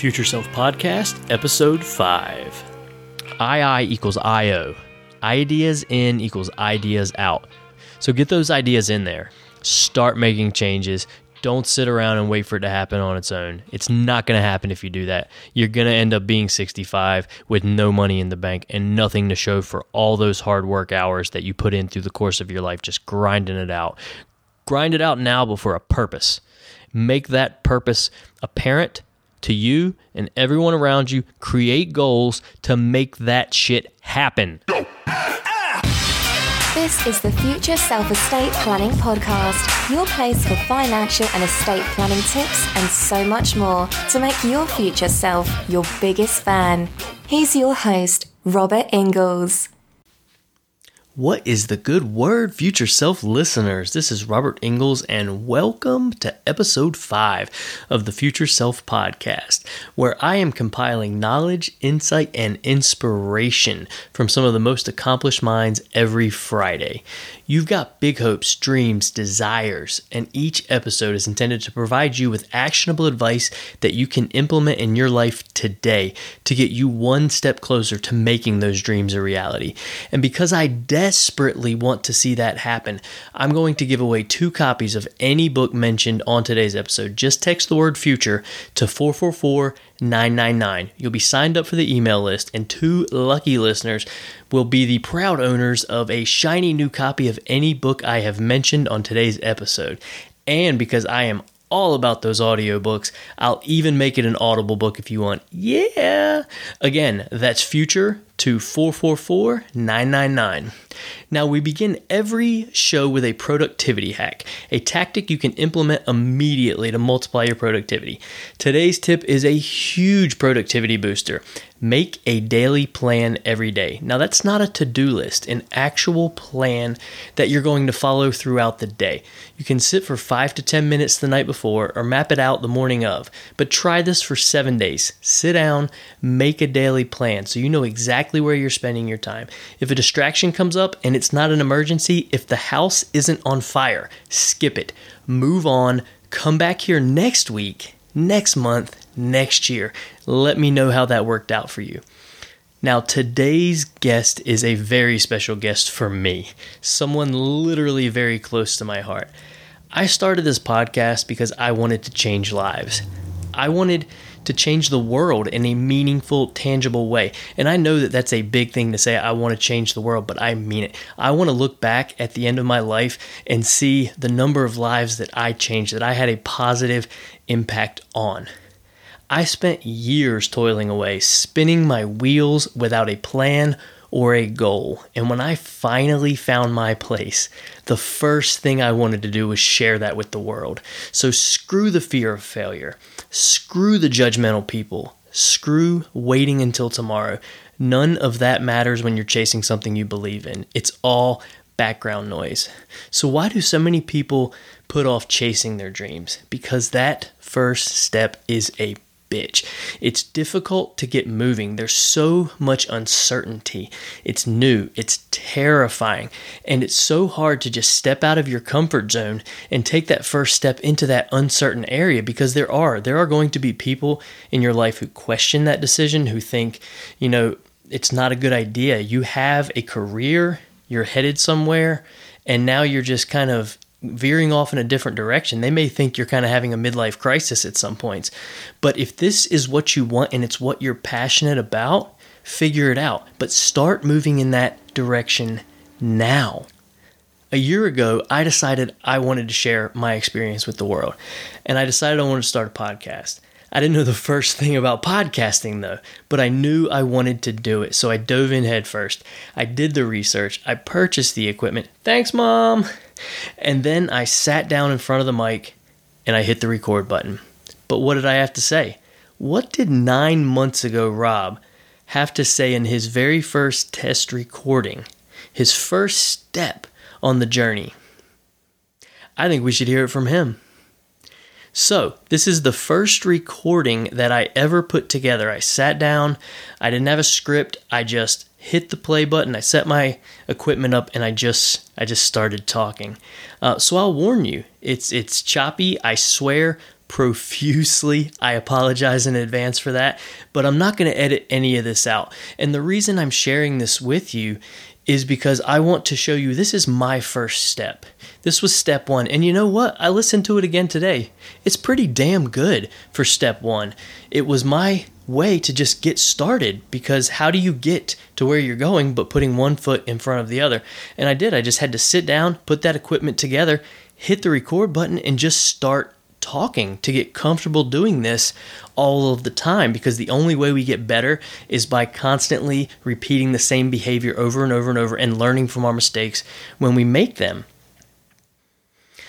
Future Self Podcast, Episode 5. II equals IO. Ideas in equals ideas out. So get those ideas in there. Start making changes. Don't sit around and wait for it to happen on its own. It's not going to happen if you do that. You're going to end up being 65 with no money in the bank and nothing to show for all those hard work hours that you put in through the course of your life, just grinding it out. Grind it out now, but for a purpose. Make that purpose apparent to you and everyone around you. Create goals to make that shit happen. This is the Future Self Estate Planning Podcast, your place for financial and estate planning tips and so much more to make your future self your biggest fan. He's your host, Robert Ingalls. What is the good word, future self listeners? This is Robert Ingalls, and welcome to episode 5 of the Future Self Podcast, where I am compiling knowledge, insight, and inspiration from some of the most accomplished minds every Friday. You've got big hopes, dreams, desires, and each episode is intended to provide you with actionable advice that you can implement in your life today to get you one step closer to making those dreams a reality. And because I desperately want to see that happen, I'm going to give away two copies of any book mentioned on today's episode. Just text the word future to 444 999. You'll be signed up for the email list, and two lucky listeners will be the proud owners of a shiny new copy of any book I have mentioned on today's episode. And because I am all about those audiobooks, I'll even make it an audible book if you want. Yeah. Again, that's future to 444 999. Now, we begin every show with a productivity hack, a tactic you can implement immediately to multiply your productivity. Today's tip is a huge productivity booster. Make a daily plan every day. Now, that's not a to do list, an actual plan that you're going to follow throughout the day. You can sit for five to 10 minutes the night before or map it out the morning of, but try this for seven days. Sit down, make a daily plan so you know exactly where you're spending your time. If a distraction comes up and it's not an emergency, if the house isn't on fire, skip it. Move on. Come back here next week, next month, next year. Let me know how that worked out for you. Now, today's guest is a very special guest for me, someone literally very close to my heart. I started this podcast because I wanted to change lives. I wanted to change the world in a meaningful, tangible way. And I know that that's a big thing to say, I want to change the world, but I mean it. I want to look back at the end of my life and see the number of lives that I changed, that I had a positive impact on. I spent years toiling away, spinning my wheels without a plan or a goal. And when I finally found my place, the first thing I wanted to do was share that with the world. So screw the fear of failure, screw the judgmental people, screw waiting until tomorrow. None of that matters when you're chasing something you believe in. It's all background noise. So, why do so many people put off chasing their dreams? Because that first step is a bitch. It's difficult to get moving. There's so much uncertainty. It's new, it's terrifying, and it's so hard to just step out of your comfort zone and take that first step into that uncertain area because there are there are going to be people in your life who question that decision, who think, you know, it's not a good idea. You have a career, you're headed somewhere, and now you're just kind of veering off in a different direction. They may think you're kind of having a midlife crisis at some points. But if this is what you want and it's what you're passionate about, figure it out. But start moving in that direction now. A year ago, I decided I wanted to share my experience with the world. And I decided I wanted to start a podcast. I didn't know the first thing about podcasting though, but I knew I wanted to do it. So I dove in head first. I did the research. I purchased the equipment. Thanks, mom. And then I sat down in front of the mic and I hit the record button. But what did I have to say? What did nine months ago Rob have to say in his very first test recording, his first step on the journey? I think we should hear it from him. So, this is the first recording that I ever put together. I sat down, I didn't have a script, I just hit the play button, I set my equipment up, and I just I just started talking. Uh, so I'll warn you, it's it's choppy. I swear. profusely. I apologize in advance for that, but I'm not going to edit any of this out. And the reason I'm sharing this with you is because I want to show you this is my first step. This was step one. And you know what? I listened to it again today. It's pretty damn good for step one. It was my way to just get started because how do you get to where you're going but putting one foot in front of the other? And I did. I just had to sit down, put that equipment together, hit the record button, and just start talking to get comfortable doing this all of the time because the only way we get better is by constantly repeating the same behavior over and over and over and learning from our mistakes when we make them.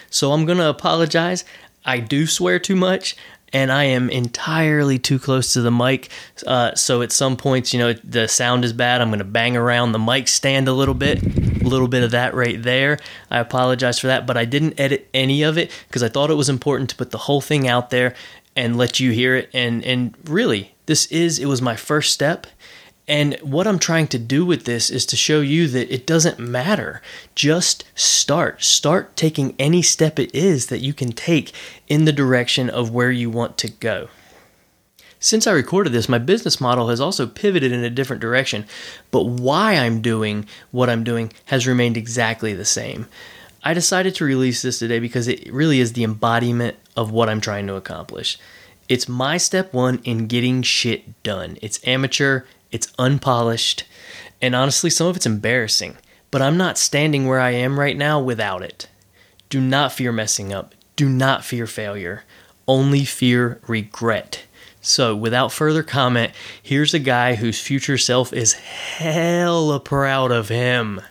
So I'm going to apologize. I do swear too much and I am entirely too close to the mic. Uh, so at some points, you know, the sound is bad. I'm going to bang around the mic stand a little bit, a little bit of that right there. I apologize for that, but I didn't edit any of it because I thought it was important to put the whole thing out there and let you hear it. And and really, this is it was my first step, and what I'm trying to do with this is to show you that it doesn't matter. Just start. Start taking any step it is that you can take in the direction of where you want to go. Since I recorded this, my business model has also pivoted in a different direction, but why I'm doing what I'm doing has remained exactly the same. I decided to release this today because it really is the embodiment of what I'm trying to accomplish. It's my step one in getting shit done. It's amateur, it's unpolished, and honestly, some of it's embarrassing. But I'm not standing where I am right now without it. Do not fear messing up. Do not fear failure. Only fear regret. So, without further comment, here's a guy whose future self is hella proud of him.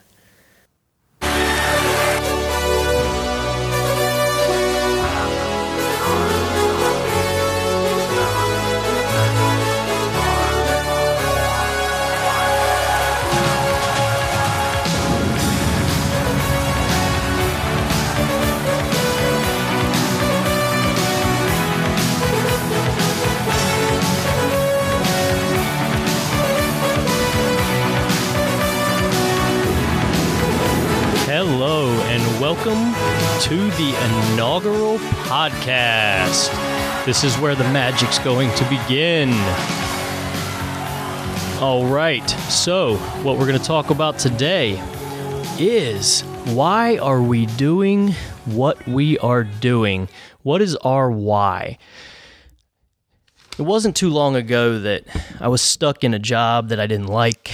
Welcome to the inaugural podcast. This is where the magic's going to begin. All right, so what we're going to talk about today is why are we doing what we are doing? What is our why? It wasn't too long ago that I was stuck in a job that I didn't like.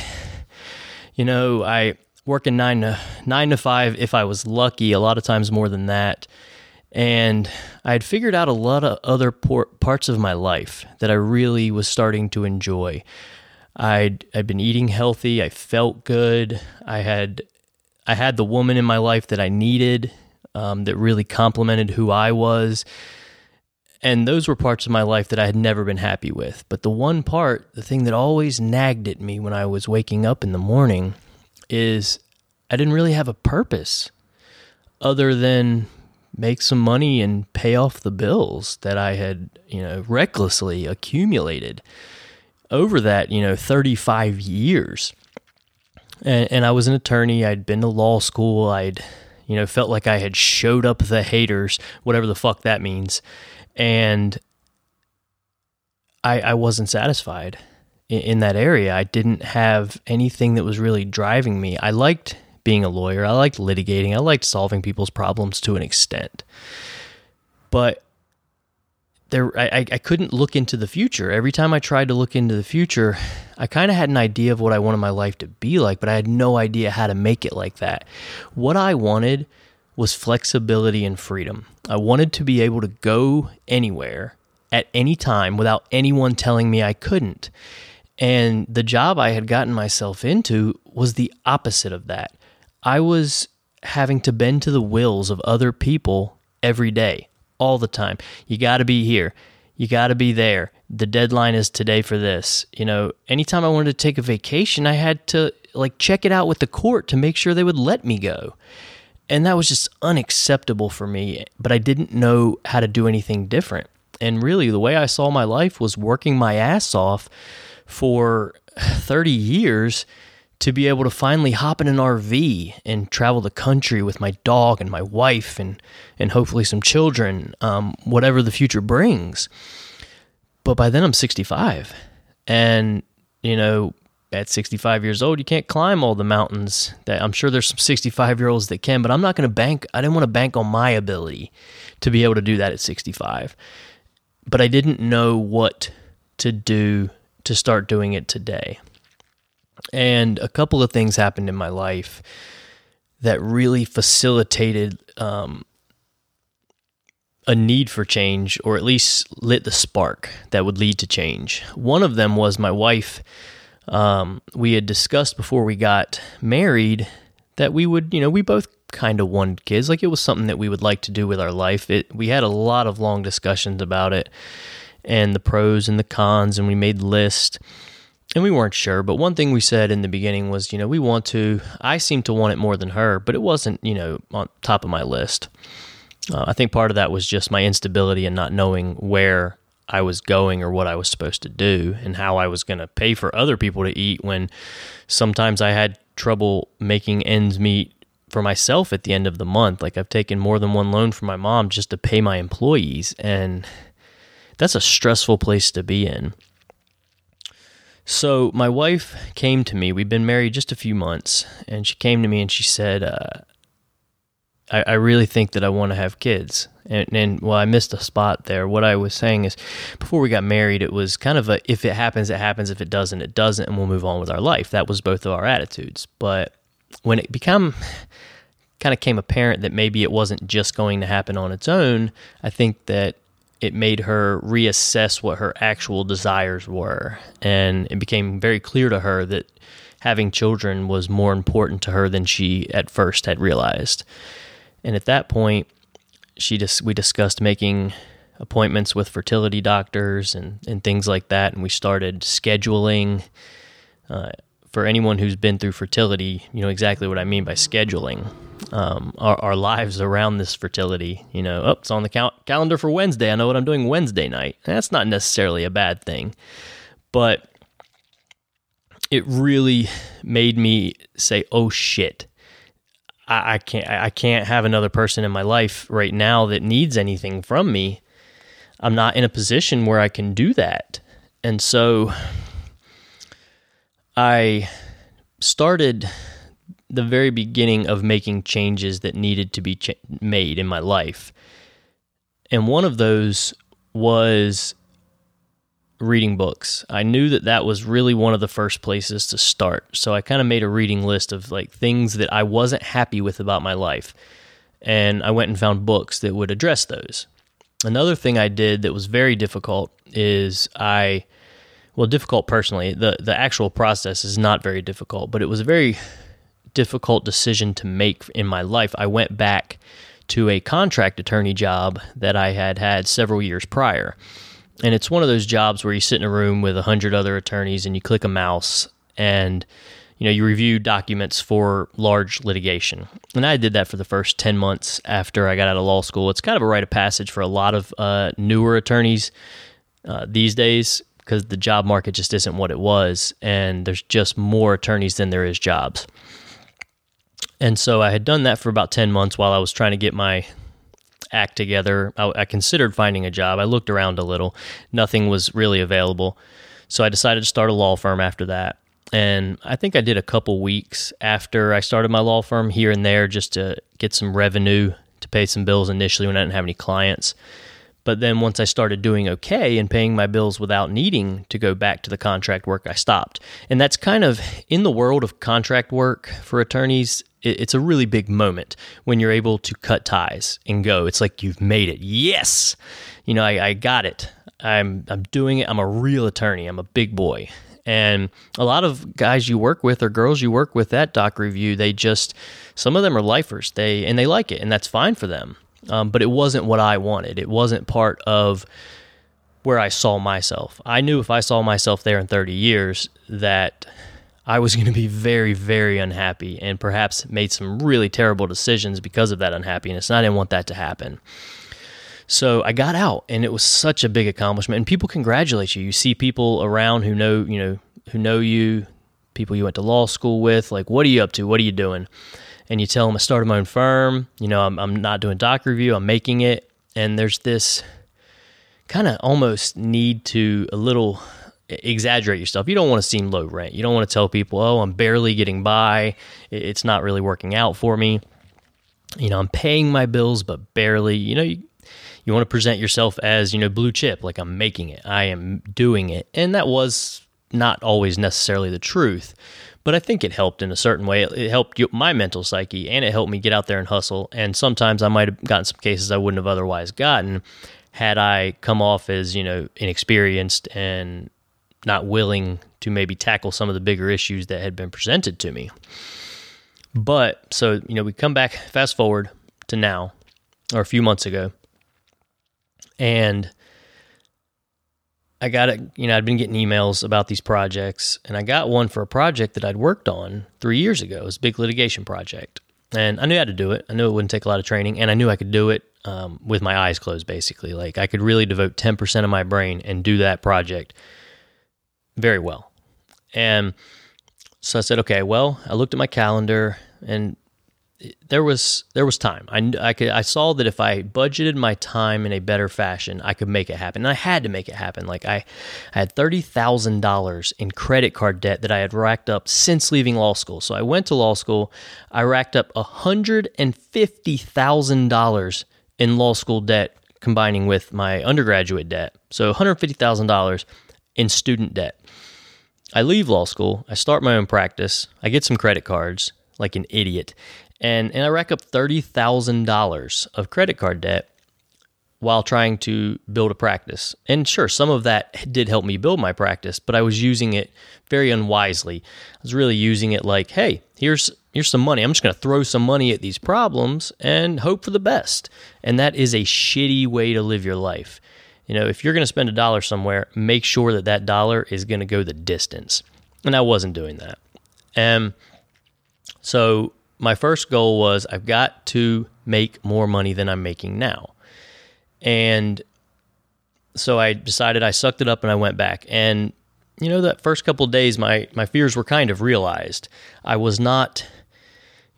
You know, I working nine to nine to five if I was lucky. A lot of times more than that. And I had figured out a lot of other por- parts of my life that I really was starting to enjoy. I'd I'd been eating healthy. I felt good. I had I had the woman in my life that I needed, um, that really complemented who I was. And those were parts of my life that I had never been happy with. But the one part, the thing that always nagged at me when I was waking up in the morning, is I didn't really have a purpose other than make some money and pay off the bills that I had, you know, recklessly accumulated over that, you know, 35 years. And, and I was an attorney. I'd been to law school. I'd, you know, felt like I had showed up the haters, whatever the fuck that means. And I, I wasn't satisfied in, that area. I didn't have anything that was really driving me. I liked being a lawyer. I liked litigating. I liked solving people's problems to an extent. But there I, I couldn't look into the future. Every time I tried to look into the future, I kind of had an idea of what I wanted my life to be like, but I had no idea how to make it like that. What I wanted was flexibility and freedom. I wanted to be able to go anywhere at any time without anyone telling me I couldn't. And the job I had gotten myself into was the opposite of that. I was having to bend to the wills of other people every day, all the time. You got to be here. You got to be there. The deadline is today for this. You know, anytime I wanted to take a vacation, I had to like check it out with the court to make sure they would let me go. And that was just unacceptable for me, but I didn't know how to do anything different. And really, the way I saw my life was working my ass off for 30 years to be able to finally hop in an RV and travel the country with my dog and my wife and and hopefully some children, um, whatever the future brings. But by then I'm 65, and you know, at 65 years old, you can't climb all the mountains. That I'm sure there's some 65 year olds that can, but I'm not going to bank. I didn't want to bank on my ability to be able to do that at 65. But I didn't know what to do to start doing it today. And a couple of things happened in my life that really facilitated um, a need for change, or at least lit the spark that would lead to change. One of them was my wife. Um, we had discussed before we got married that we would, you know, we both kind of wanted kids. Like it was something that we would like to do with our life. It we had a lot of long discussions about it and the pros and the cons, and we made the list and we weren't sure. But one thing we said in the beginning was, you know, we want to. I seem to want it more than her, but it wasn't, you know, on top of my list. Uh, I think part of that was just my instability and not knowing where I was going or what I was supposed to do and how I was going to pay for other people to eat when sometimes I had trouble making ends meet for myself at the end of the month. Like I've taken more than one loan from my mom just to pay my employees and that's a stressful place to be in. So my wife came to me. We've been married just a few months, and she came to me and she said, uh, I, I, really think that I want to have kids." And, and well, I missed a spot there. What I was saying is, before we got married, it was kind of a if it happens, it happens. If it doesn't, it doesn't, and we'll move on with our life. That was both of our attitudes. But when it became kind of came apparent that maybe it wasn't just going to happen on its own, I think that it made her reassess what her actual desires were. And it became very clear to her that having children was more important to her than she at first had realized. And at that point, she we discussed making appointments with fertility doctors and, and things like that. And we started scheduling. Uh, for anyone who's been through fertility, you know exactly what I mean by scheduling um, our, our, lives around this fertility. You know, oh, it's on the cal- calendar for Wednesday. I know what I'm doing Wednesday night. That's not necessarily a bad thing, but it really made me say, "Oh shit." I, I can't I can't have another person in my life right now that needs anything from me. I'm not in a position where I can do that. And so I started the very beginning of making changes that needed to be made in my life. And one of those was reading books. I knew that that was really one of the first places to start. So I kind of made a reading list of like things that I wasn't happy with about my life. And I went and found books that would address those. Another thing I did that was very difficult is I well difficult personally. The the actual process is not very difficult, but it was a very difficult decision to make in my life, I went back to a contract attorney job that I had had several years prior. And it's one of those jobs where you sit in a room with a hundred other attorneys and you click a mouse and you know you review documents for large litigation. And I did that for the first ten months after I got out of law school. It's kind of a rite of passage for a lot of uh, newer attorneys uh, these days because the job market just isn't what it was, and there's just more attorneys than there is jobs. And so I had done that for about 10 months while I was trying to get my act together. I, I, considered finding a job. I looked around a little, nothing was really available. So I decided to start a law firm after that. And I think I did a couple weeks after I started my law firm here and there just to get some revenue to pay some bills initially when I didn't have any clients. But then once I started doing okay and paying my bills without needing to go back to the contract work, I stopped. And that's kind of in the world of contract work for attorneys, it's a really big moment when you're able to cut ties and go. It's like you've made it. Yes, you know, I, I got it. I'm I'm doing it. I'm a real attorney. I'm a big boy. And a lot of guys you work with or girls you work with at Doc Review, they just some of them are lifers. They and they like it, and that's fine for them. Um, but it wasn't what I wanted. It wasn't part of where I saw myself. I knew if I saw myself there in 30 years that I was going to be very, very unhappy and perhaps made some really terrible decisions because of that unhappiness. And I didn't want that to happen. So I got out and it was such a big accomplishment. And people congratulate you. You see people around who know, you know, who know you, people you went to law school with. Like, what are you up to? What are you doing? And you tell them I started my own firm. You know, I'm, I'm not doing doc review. I'm making it. And there's this kind of almost need to a little exaggerate yourself. You don't want to seem low rent. You don't want to tell people, "Oh, I'm barely getting by. It's not really working out for me." You know, I'm paying my bills but barely. You know, you, you want to present yourself as, you know, blue chip, like I'm making it. I am doing it. And that was not always necessarily the truth. But I think it helped in a certain way. It, helped my mental psyche and it helped me get out there and hustle. And sometimes I might have gotten some cases I wouldn't have otherwise gotten had I come off as, you know, inexperienced and not willing to maybe tackle some of the bigger issues that had been presented to me. But so, you know, we come back, fast forward to now, or a few months ago, and I got it, you know, I'd been getting emails about these projects, and I got one for a project that I'd worked on three years ago. It was a big litigation project. And I knew how to do it. I knew it wouldn't take a lot of training, and I knew I could do it um, with my eyes closed, basically. Like I could really devote 10% of my brain and do that project very well. And so I said, okay, well, I looked at my calendar and there was there was time. I, I could I saw that if I budgeted my time in a better fashion, I could make it happen. And I had to make it happen. Like I, I had thirty thousand dollars in credit card debt that I had racked up since leaving law school. So I went to law school. I racked up hundred and fifty thousand dollars in law school debt, combining with my undergraduate debt. So one hundred fifty thousand dollars in student debt. I leave law school, I start my own practice, I get some credit cards like an idiot, and, and I rack up $30,000 of credit card debt while trying to build a practice. And sure, some of that did help me build my practice, but I was using it very unwisely. I was really using it like, hey, here's here's some money. I'm just going to throw some money at these problems and hope for the best. And that is a shitty way to live your life. You know, if you're going to spend a dollar somewhere, make sure that that dollar is going to go the distance. And I wasn't doing that. And so my first goal was I've got to make more money than I'm making now. And so I decided I sucked it up and I went back. And you know that first couple days my my fears were kind of realized. I was not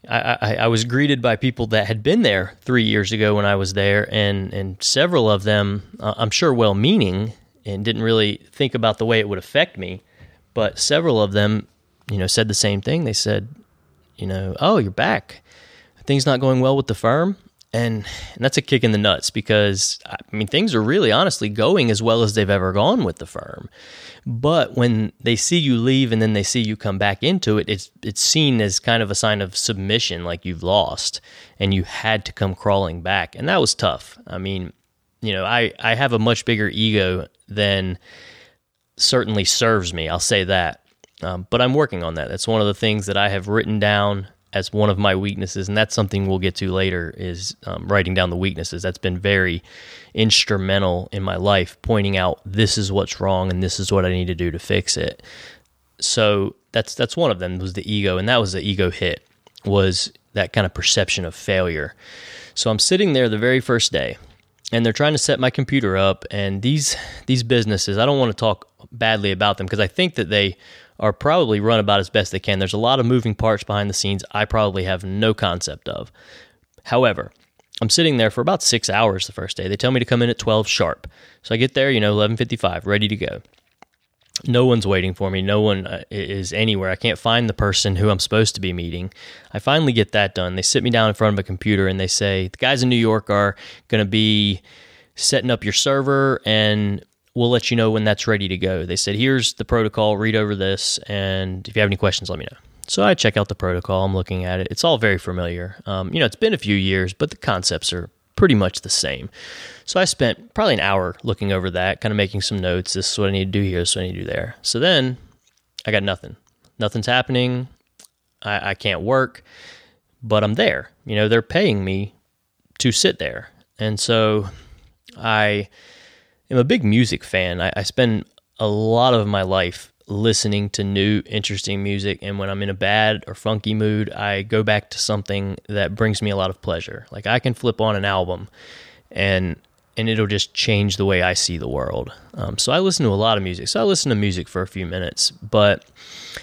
I, I, I, was greeted by people that had been there three years ago when I was there, and and several of them, uh, I'm sure, well-meaning and didn't really think about the way it would affect me, but several of them, you know, said the same thing. They said, you know, oh, you're back. Things not going well with the firm and, and that's a kick in the nuts because I mean things are really honestly going as well as they've ever gone with the firm. But when they see you leave and then they see you come back into it, it's it's seen as kind of a sign of submission, like you've lost and you had to come crawling back, and that was tough. I mean, you know, I I have a much bigger ego than certainly serves me. I'll say that. Um, but I'm working on that. That's one of the things that I have written down as one of my weaknesses, and that's something we'll get to later. Is um, writing down the weaknesses. That's been very instrumental in my life, pointing out this is what's wrong and this is what I need to do to fix it. So that's that's one of them was the ego, and that was the ego hit was that kind of perception of failure. So I'm sitting there the very first day, and they're trying to set my computer up, and these these businesses. I don't want to talk badly about them because I think that they are probably run about as best they can. There's a lot of moving parts behind the scenes I probably have no concept of. However, I'm sitting there for about six hours the first day. They tell me to come in at 12 sharp. So I get there, you know, 11:55, ready to go. No one's waiting for me. No one uh, is anywhere. I can't find the person who I'm supposed to be meeting. I finally get that done. They sit me down in front of a computer and they say, The guys in New York are going to be setting up your server and we'll let you know when that's ready to go. They said, here's the protocol, read over this, and if you have any questions, let me know. So I check out the protocol, I'm looking at it. It's all very familiar. Um, you know, it's been a few years, but the concepts are pretty much the same. So I spent probably an hour looking over that, kind of making some notes. This is what I need to do here, this is what I need to do there. So then I got nothing. Nothing's happening. I, I can't work, but I'm there. You know, they're paying me to sit there. And so I am a big music fan. I, I spend a lot of my life listening to new, interesting music. And when I'm in a bad or funky mood, I go back to something that brings me a lot of pleasure. Like I can flip on an album and and it'll just change the way I see the world. Um, so I listen to a lot of music. So I listen to music for a few minutes, but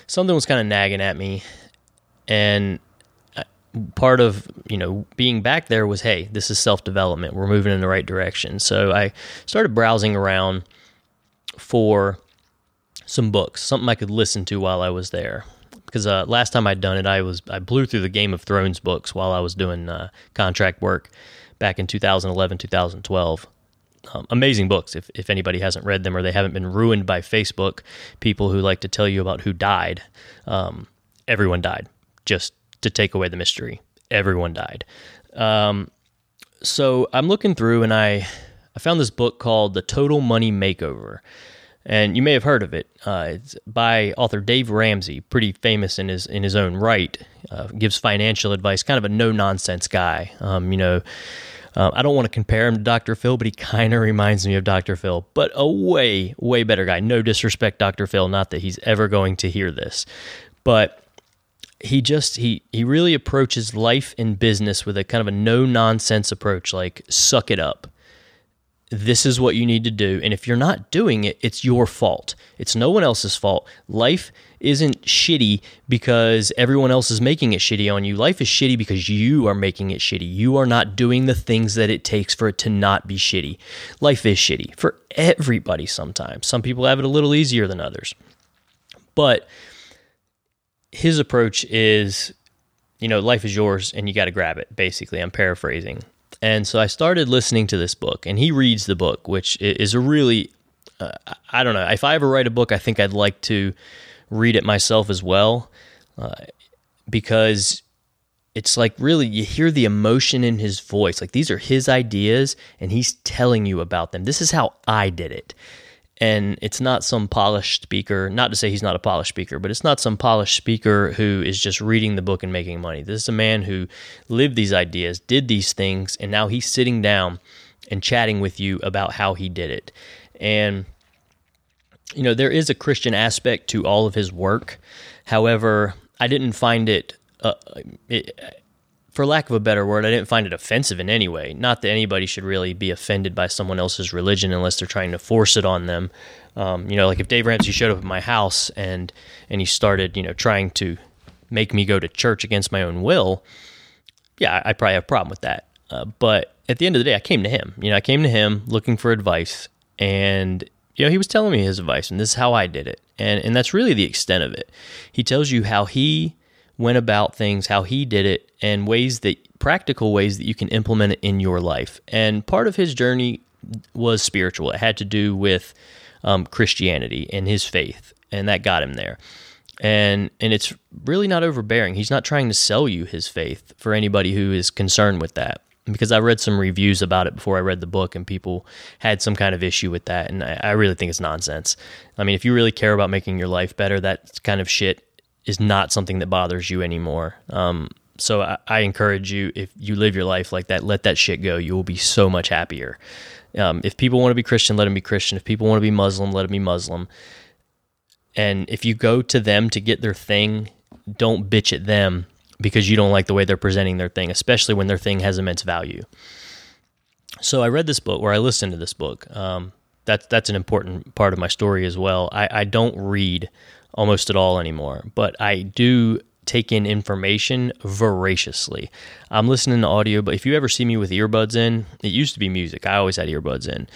something was kind of nagging at me, and part of you know being back there was hey this is self development we're moving in the right direction. So i started browsing around for some books something i could listen to while i was there. Because uh, last time i'd done it i was i blew through the game of thrones books while i was doing uh, contract work back in 2011 2012 um, amazing books if, if anybody hasn't read them or they haven't been ruined by facebook people who like to tell you about who died. Um, everyone died. Just to take away the mystery. Everyone died. Um, so I'm looking through and I, I found this book called The Total Money Makeover. And you may have heard of it. Uh, it's by author Dave Ramsey, pretty famous in his in his own right. Uh, gives financial advice, kind of a no nonsense guy. Um, you know, uh, I don't want to compare him to Dr. Phil, but he kind of reminds me of Dr. Phil, but a way way better guy. No disrespect, Dr. Phil. Not that he's ever going to hear this, but he just he he really approaches life and business with a kind of a no nonsense approach like suck it up. This is what you need to do. And if you're not doing it it's your fault. It's no one else's fault. Life isn't shitty because everyone else is making it shitty on you. Life is shitty because you are making it shitty. You are not doing the things that it takes for it to not be shitty. Life is shitty for everybody sometimes. Some people have it a little easier than others. But his approach is, you know, life is yours and you got to grab it. Basically, I'm paraphrasing. And so I started listening to this book, and he reads the book, which is a really, uh, I don't know. If I ever write a book, I think I'd like to read it myself as well, uh, because it's like really you hear the emotion in his voice. Like these are his ideas, and he's telling you about them. This is how I did it and it's not some polished speaker not to say he's not a polished speaker but it's not some polished speaker who is just reading the book and making money. This is a man who lived these ideas did these things and now he's sitting down and chatting with you about how he did it. And you know there is a christian aspect to all of his work. However i didn't find it, uh, it for lack of a better word, I didn't find it offensive in any way. Not that anybody should really be offended by someone else's religion unless they're trying to force it on them. Um, you know, like if Dave Ramsey showed up at my house and and he started, you know, trying to make me go to church against my own will, yeah, I, I probably have a problem with that. Uh, but at the end of the day, I came to him. You know, I came to him looking for advice, and you know, he was telling me his advice, and this is how I did it, and and that's really the extent of it. He tells you how he went about things, how he did it, and ways that practical ways that you can implement it in your life. And part of his journey was spiritual. It had to do with um, Christianity and his faith, and that got him there. And and it's really not overbearing. He's not trying to sell you his faith for anybody who is concerned with that. Because I read some reviews about it before I read the book, and people had some kind of issue with that, and I, I really think it's nonsense. I mean, if you really care about making your life better, that kind of shit is not something that bothers you anymore. Um, so I, I, encourage you, if you live your life like that, let that shit go. You will be so much happier. Um, if people want to be Christian, let them be Christian. If people want to be Muslim, let them be Muslim. And if you go to them to get their thing, don't bitch at them because you don't like the way they're presenting their thing, especially when their thing has immense value. So I read this book, or I listened to this book. Um, that's that's an important part of my story as well. I, I don't read almost at all anymore, but I do take in information voraciously. I'm listening to audio, but if you ever see me with earbuds in, it used to be music. I always had earbuds in,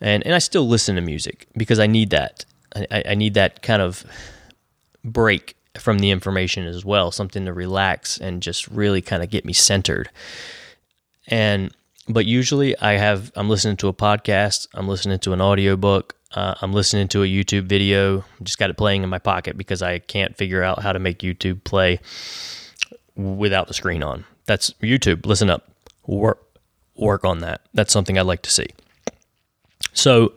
and and I still listen to music because I need that. I, I need that kind of break from the information as well, something to relax and just really kind of get me centered. And but usually I have I'm listening to a podcast, I'm listening to an audiobook, uh, I'm listening to a YouTube video. Just got it playing in my pocket because I can't figure out how to make YouTube play without the screen on. That's YouTube. Listen up. Work work on that. That's something I'd like to see. So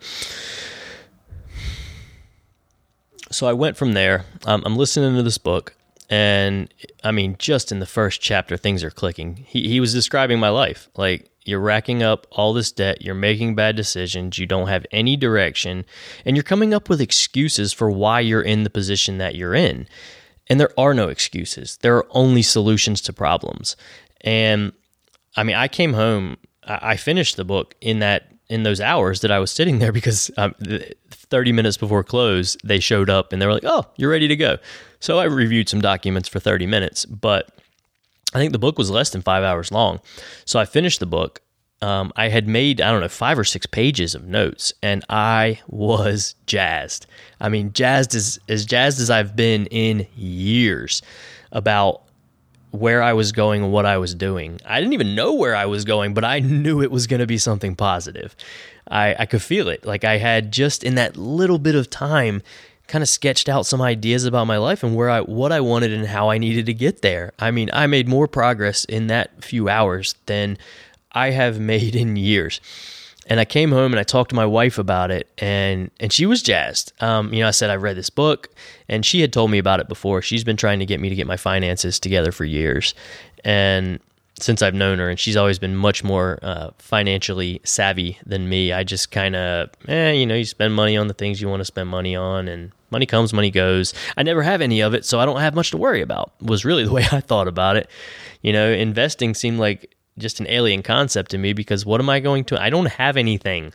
so I went from there. Um, I'm listening to this book, and I mean, just in the first chapter, things are clicking. He he was describing my life, like you're racking up all this debt, you're making bad decisions, you don't have any direction, and you're coming up with excuses for why you're in the position that you're in. And there are no excuses. There are only solutions to problems. And I mean, I came home, I finished the book in that in those hours that I was sitting there because um, 30 minutes before close, they showed up and they were like, oh, you're ready to go. So I reviewed some documents for 30 minutes, but I think the book was less than five hours long. So I finished the book. Um, I had made, I don't know, five or six pages of notes, and I was jazzed. I mean, jazzed as, as jazzed as I've been in years about where I was going and what I was doing. I didn't even know where I was going, but I knew it was going to be something positive. I, I could feel it. Like I had just in that little bit of time kind of sketched out some ideas about my life and where I what I wanted and how I needed to get there. I mean, I made more progress in that few hours than I have made in years. And I came home and I talked to my wife about it, and and she was jazzed. Um, you know, I said I read this book, and she had told me about it before. She's been trying to get me to get my finances together for years, and since I've known her, and she's always been much more uh, financially savvy than me. I just kind of, eh, you know, you spend money on the things you want to spend money on, and money comes, money goes. I never have any of it, so I don't have much to worry about. Was really the way I thought about it. You know, investing seemed like just an alien concept to me because what am I going to? I don't have anything.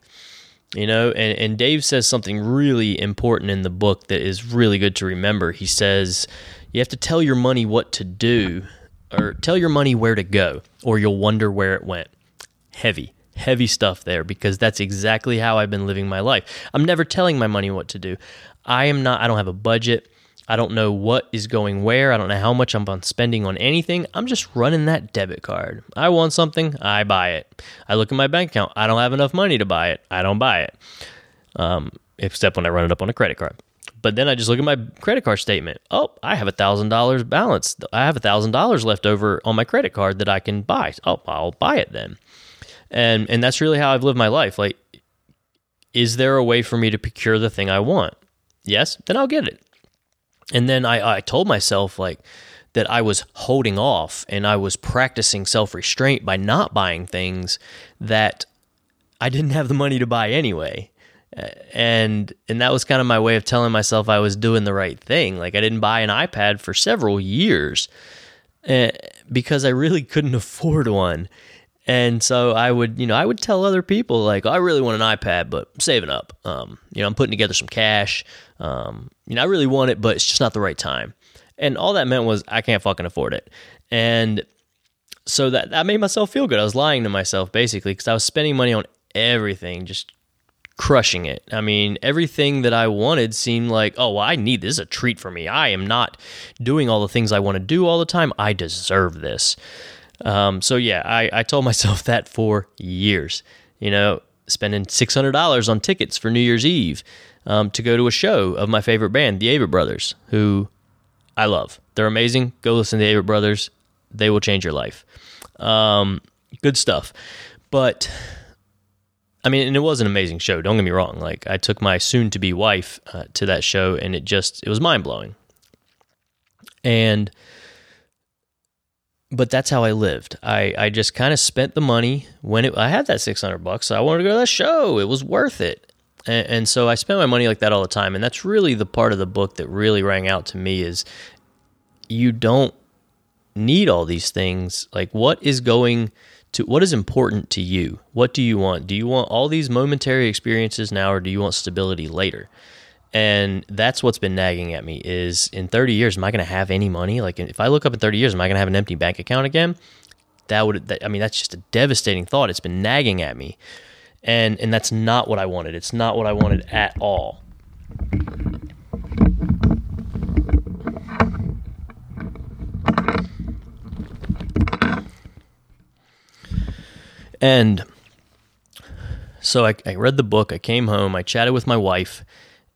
You know, and, and Dave says something really important in the book that is really good to remember. He says, you have to tell your money what to do or tell your money where to go, or you'll wonder where it went. Heavy, heavy stuff there because that's exactly how I've been living my life. I'm never telling my money what to do. I am not, I don't have a budget. I don't know what is going where. I don't know how much I'm spending on anything. I'm just running that debit card. I want something, I buy it. I look at my bank account. I don't have enough money to buy it. I don't buy it. Um, except when I run it up on a credit card. But then I just look at my credit card statement. Oh, I have a thousand dollars balance. I have a thousand dollars left over on my credit card that I can buy. Oh, I'll buy it then. And and that's really how I've lived my life. Like, is there a way for me to procure the thing I want? Yes, then I'll get it. And then I, I told myself like that I was holding off and I was practicing self restraint by not buying things that I didn't have the money to buy anyway and and that was kind of my way of telling myself I was doing the right thing. Like I didn't buy an iPad for several years uh, because I really couldn't afford one. And so I would, you know, I would tell other people like, oh, I really want an iPad, but I'm saving up. Um, you know, I'm putting together some cash. Um, you know, I really want it, but it's just not the right time. And all that meant was I can't fucking afford it. And so that that made myself feel good. I was lying to myself basically because I was spending money on everything, just crushing it. I mean, everything that I wanted seemed like, oh, well, I need this is a treat for me. I am not doing all the things I want to do all the time. I deserve this. Um, so yeah, I, I told myself that for years. You know, spending six hundred dollars on tickets for New Year's Eve um, to go to a show of my favorite band, the Avett Brothers, who I love. They're amazing. Go listen to the Avett Brothers. They will change your life. Um, good stuff. But I mean, and it was an amazing show. Don't get me wrong. Like I took my soon-to-be wife uh, to that show, and it just it was mind blowing. And but that's how I lived. I I just kind of spent the money when it, I had that six hundred bucks. So I wanted to go to that show. It was worth it. And, and so I spent my money like that all the time. And that's really the part of the book that really rang out to me is you don't need all these things. Like what is going to what is important to you? What do you want? Do you want all these momentary experiences now or do you want stability later? And that's what's been nagging at me is in 30 years am I going to have any money? Like if I look up in 30 years am I going to have an empty bank account again? That would that, I mean that's just a devastating thought. It's been nagging at me. And and that's not what I wanted. It's not what I wanted at all. And so I, I, read the book. I came home. I chatted with my wife,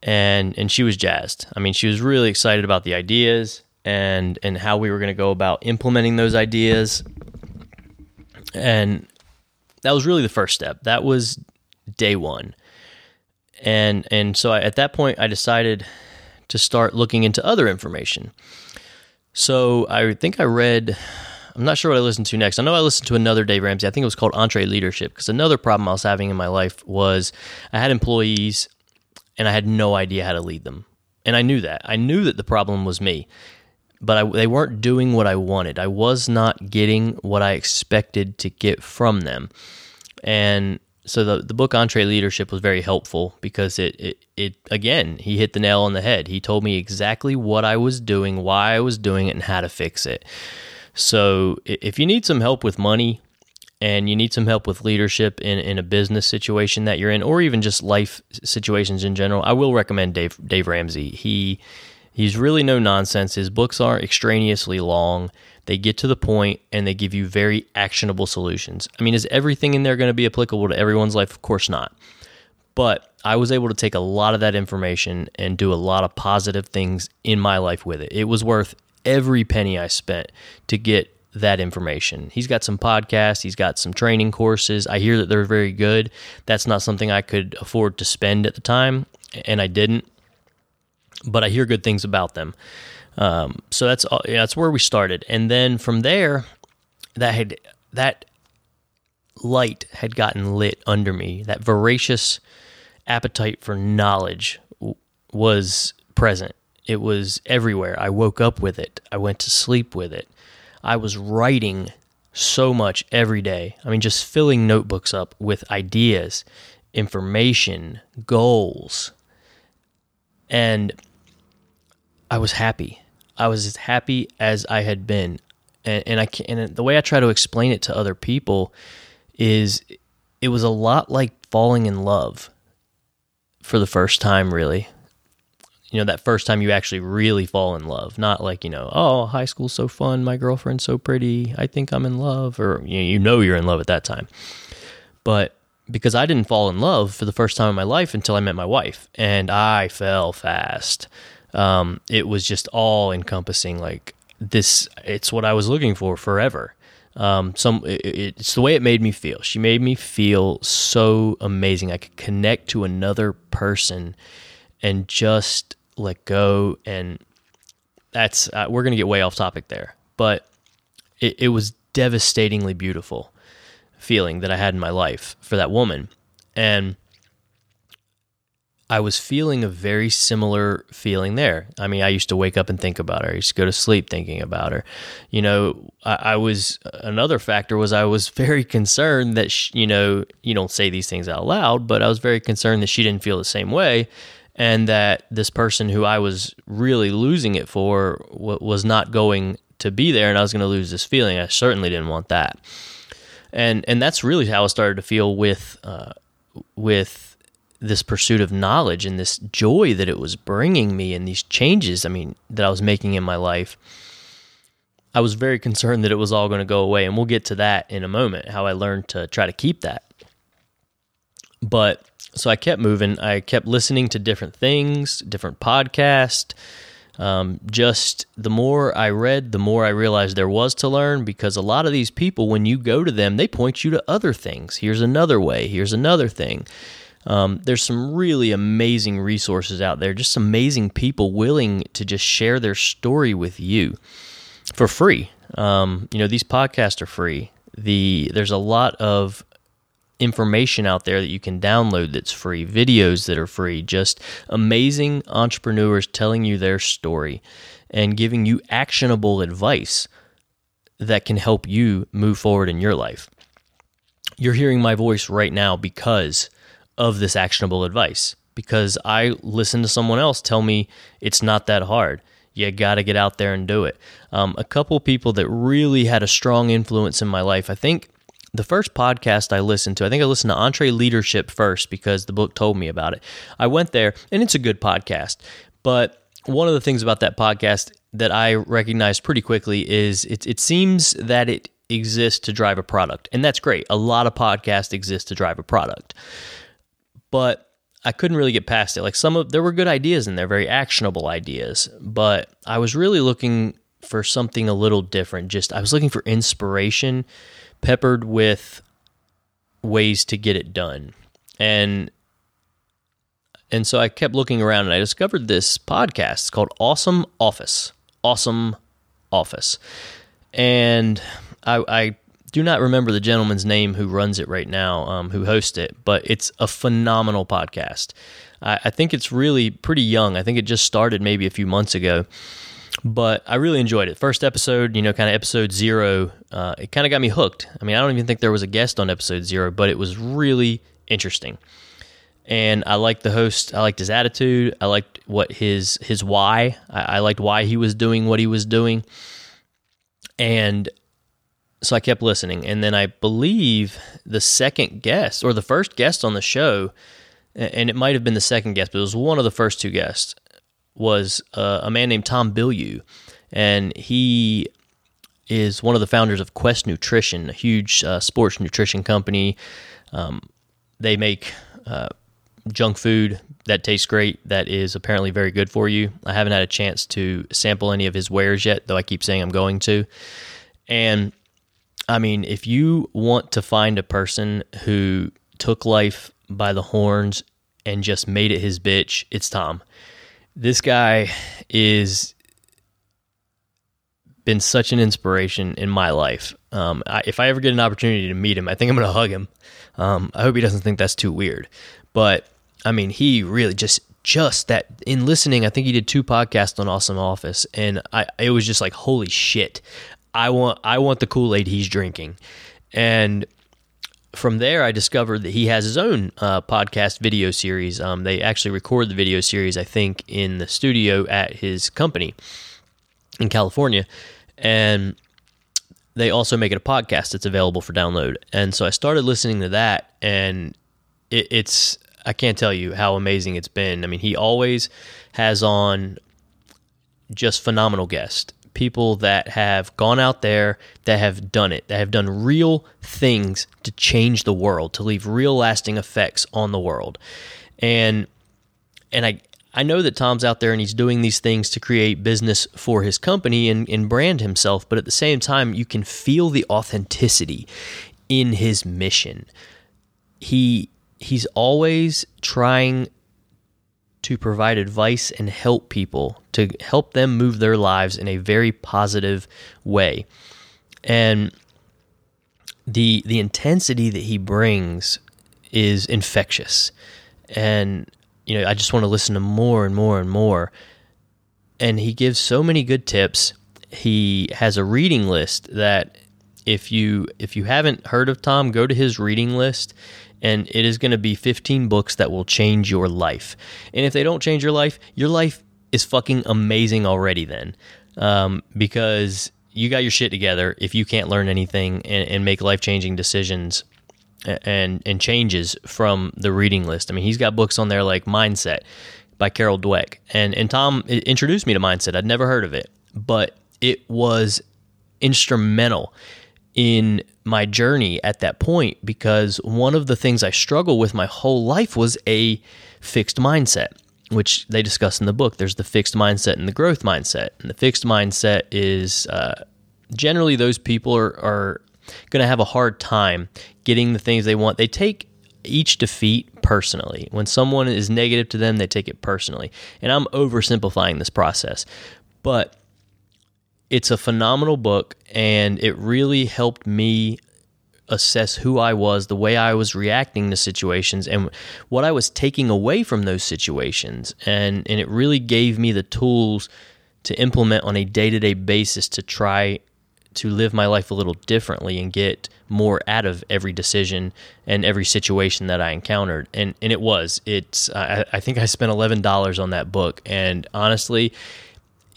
and and she was jazzed. I mean, she was really excited about the ideas and and how we were going to go about implementing those ideas. And that was really the first step. That was day one. And and so I, at that point, I decided to start looking into other information. So I think I read I'm not sure what I listened to next. I know I listened to another Dave Ramsey. I think it was called EntreLeadership because another problem I was having in my life was I had employees and I had no idea how to lead them. And I knew that. I knew that the problem was me, but I, they weren't doing what I wanted. I was not getting what I expected to get from them. And so the the book EntreLeadership was very helpful because it, it it again he hit the nail on the head. He told me exactly what I was doing, why I was doing it, and how to fix it. So if you need some help with money and you need some help with leadership in, in a business situation that you're in, or even just life situations in general, I will recommend Dave Dave Ramsey. He he's really no nonsense. His books aren't extraneously long. They get to the point and they give you very actionable solutions. I mean, is everything in there going to be applicable to everyone's life? Of course not. But I was able to take a lot of that information and do a lot of positive things in my life with it. It was worth every penny I spent to get that information. He's got some podcasts, he's got some training courses. I hear that they're very good. That's not something I could afford to spend at the time, and I didn't. But I hear good things about them. Um, so that's yeah, that's where we started, and then from there, that had that light had gotten lit under me. That voracious appetite for knowledge was present. It was everywhere. I woke up with it. I went to sleep with it. I was writing so much every day. I mean, just filling notebooks up with ideas, information, goals. And I was happy. I was as happy as I had been. And, and I can, and the way I try to explain it to other people is it was a lot like falling in love for the first time, really you know that first time you actually really fall in love. Not like you know oh high school's so fun my girlfriend's so pretty i think i'm in love or you know, you know you're in love at that time. But because i didn't fall in love for the first time in my life until i met my wife and i fell fast. Um, it was just all encompassing like this it's what i was looking for forever. Um, some it, it's the way it made me feel. She made me feel so amazing. I could connect to another person and just let go and that's uh, we're going to get way off topic there but it, it was devastatingly beautiful feeling that i had in my life for that woman and I was feeling a very similar feeling there. I mean, I used to wake up and think about her. I used to go to sleep thinking about her. You know, I, I was another factor was I was very concerned that she, you know you don't say these things out loud, but I was very concerned that she didn't feel the same way, and that this person who I was really losing it for w- was not going to be there, and I was going to lose this feeling. I certainly didn't want that, and and that's really how I started to feel with uh, with this pursuit of knowledge and this joy that it was bringing me, and these changes. I mean, that I was making in my life. I was very concerned that it was all going to go away, and we'll get to that in a moment. How I learned to try to keep that, but so I kept moving. I kept listening to different things, different podcasts. Um, just the more I read, the more I realized there was to learn because a lot of these people, when you go to them, they point you to other things. Here's another way, here's another thing. Um, there's some really amazing resources out there, just amazing people willing to just share their story with you for free. Um, you know, these podcasts are free. The there's a lot of information out there that you can download that's free, videos that are free, just amazing entrepreneurs telling you their story and giving you actionable advice that can help you move forward in your life. You're hearing my voice right now because of this actionable advice, because I listened to someone else tell me it's not that hard. You got to get out there and do it. Um, a couple people that really had a strong influence in my life, I think the first podcast I listened to, I think I listened to EntreLeadership first because the book told me about it. I went there and it's a good podcast. But one of the things about that podcast that I recognized pretty quickly is it, it seems that it exists to drive a product. And that's great. A lot of podcasts exist to drive a product. But I couldn't really get past it. Like some of there were good ideas in there, very actionable ideas, but I was really looking for something a little different. Just I was looking for inspiration peppered with ways to get it done. And and so I kept looking around and I discovered this podcast it's called Awesome Office. Awesome Office. And I, I do not remember the gentleman's name who runs it right now, um, who hosts it, but it's a phenomenal podcast. I, I think it's really pretty young. I think it just started maybe a few months ago. But I really enjoyed it. First episode, you know, kind of episode zero, uh, it kind of got me hooked. I mean, I don't even think there was a guest on episode zero, but it was really interesting. And I liked the host. I liked his attitude. I liked what his his why. I, I liked why he was doing what he was doing. And so I kept listening. And then I believe the second guest or the first guest on the show, and it might have been the second guest, but it was one of the first two guests was uh, a man named Tom Bilyeu, and he is one of the founders of Quest Nutrition, a huge uh, sports nutrition company. Um, they make uh, junk food that tastes great, that is apparently very good for you. I haven't had a chance to sample any of his wares yet, though I keep saying I'm going to. And I mean, if you want to find a person who took life by the horns and just made it his bitch, it's Tom this guy is been such an inspiration in my life. Um, I, if I ever get an opportunity to meet him, I think I'm going to hug him. Um, I hope he doesn't think that's too weird. But I mean, he really just just that in listening. I think he did two podcasts on Awesome Office, and I it was just like holy shit. I want I want the Kool Aid he's drinking, and from there, I discovered that he has his own uh, podcast video series. Um, they actually record the video series, I think, in the studio at his company in California. And they also make it a podcast that's available for download. And so I started listening to that, and it, it's, I can't tell you how amazing it's been. I mean, he always has on just phenomenal guests people that have gone out there that have done it, that have done real things to change the world, to leave real lasting effects on the world. And and I I know that Tom's out there and he's doing these things to create business for his company and, and brand himself, but at the same time, you can feel the authenticity in his mission. He he's always trying to provide advice and help people to help them move their lives in a very positive way. And the the intensity that he brings is infectious. And you know, I just want to listen to more and more and more. And he gives so many good tips. He has a reading list that if you if you haven't heard of Tom, go to his reading list and it is going to be 15 books that will change your life. And if they don't change your life, your life is fucking amazing already then. Um, because you got your shit together if you can't learn anything and, and make life changing decisions and and changes from the reading list. I mean, he's got books on there like Mindset by Carol Dweck, and and Tom introduced me to Mindset. I'd never heard of it, but it was instrumental in my journey at that point because one of the things I struggle with my whole life was a fixed mindset, which they discuss in the book. There's the fixed mindset and the growth mindset. And the fixed mindset is uh, generally those people are, are going to have a hard time getting the things they want. They take each defeat personally. When someone is negative to them, they take it personally. And I'm oversimplifying this process. But it's a phenomenal book and it really helped me assess who I was, the way I was reacting to situations, and what I was taking away from those situations. And, and it really gave me the tools to implement on a day to day basis to try to live my life a little differently and get more out of every decision and every situation that I encountered. And, and it was. It's I, I think I spent $11 on that book. And honestly,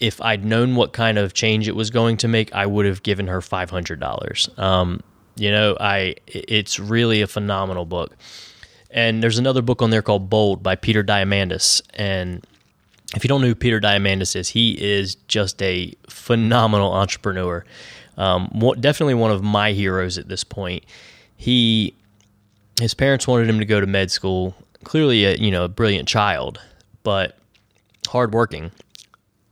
if I'd known what kind of change it was going to make, I would have given her five hundred dollars. Um, you know, I it's really a phenomenal book. And there's another book on there called Bold by Peter Diamandis. And if you don't know who Peter Diamandis is, he is just a phenomenal entrepreneur. Um, definitely one of my heroes at this point. He his parents wanted him to go to med school. Clearly, a you know a brilliant child, but hardworking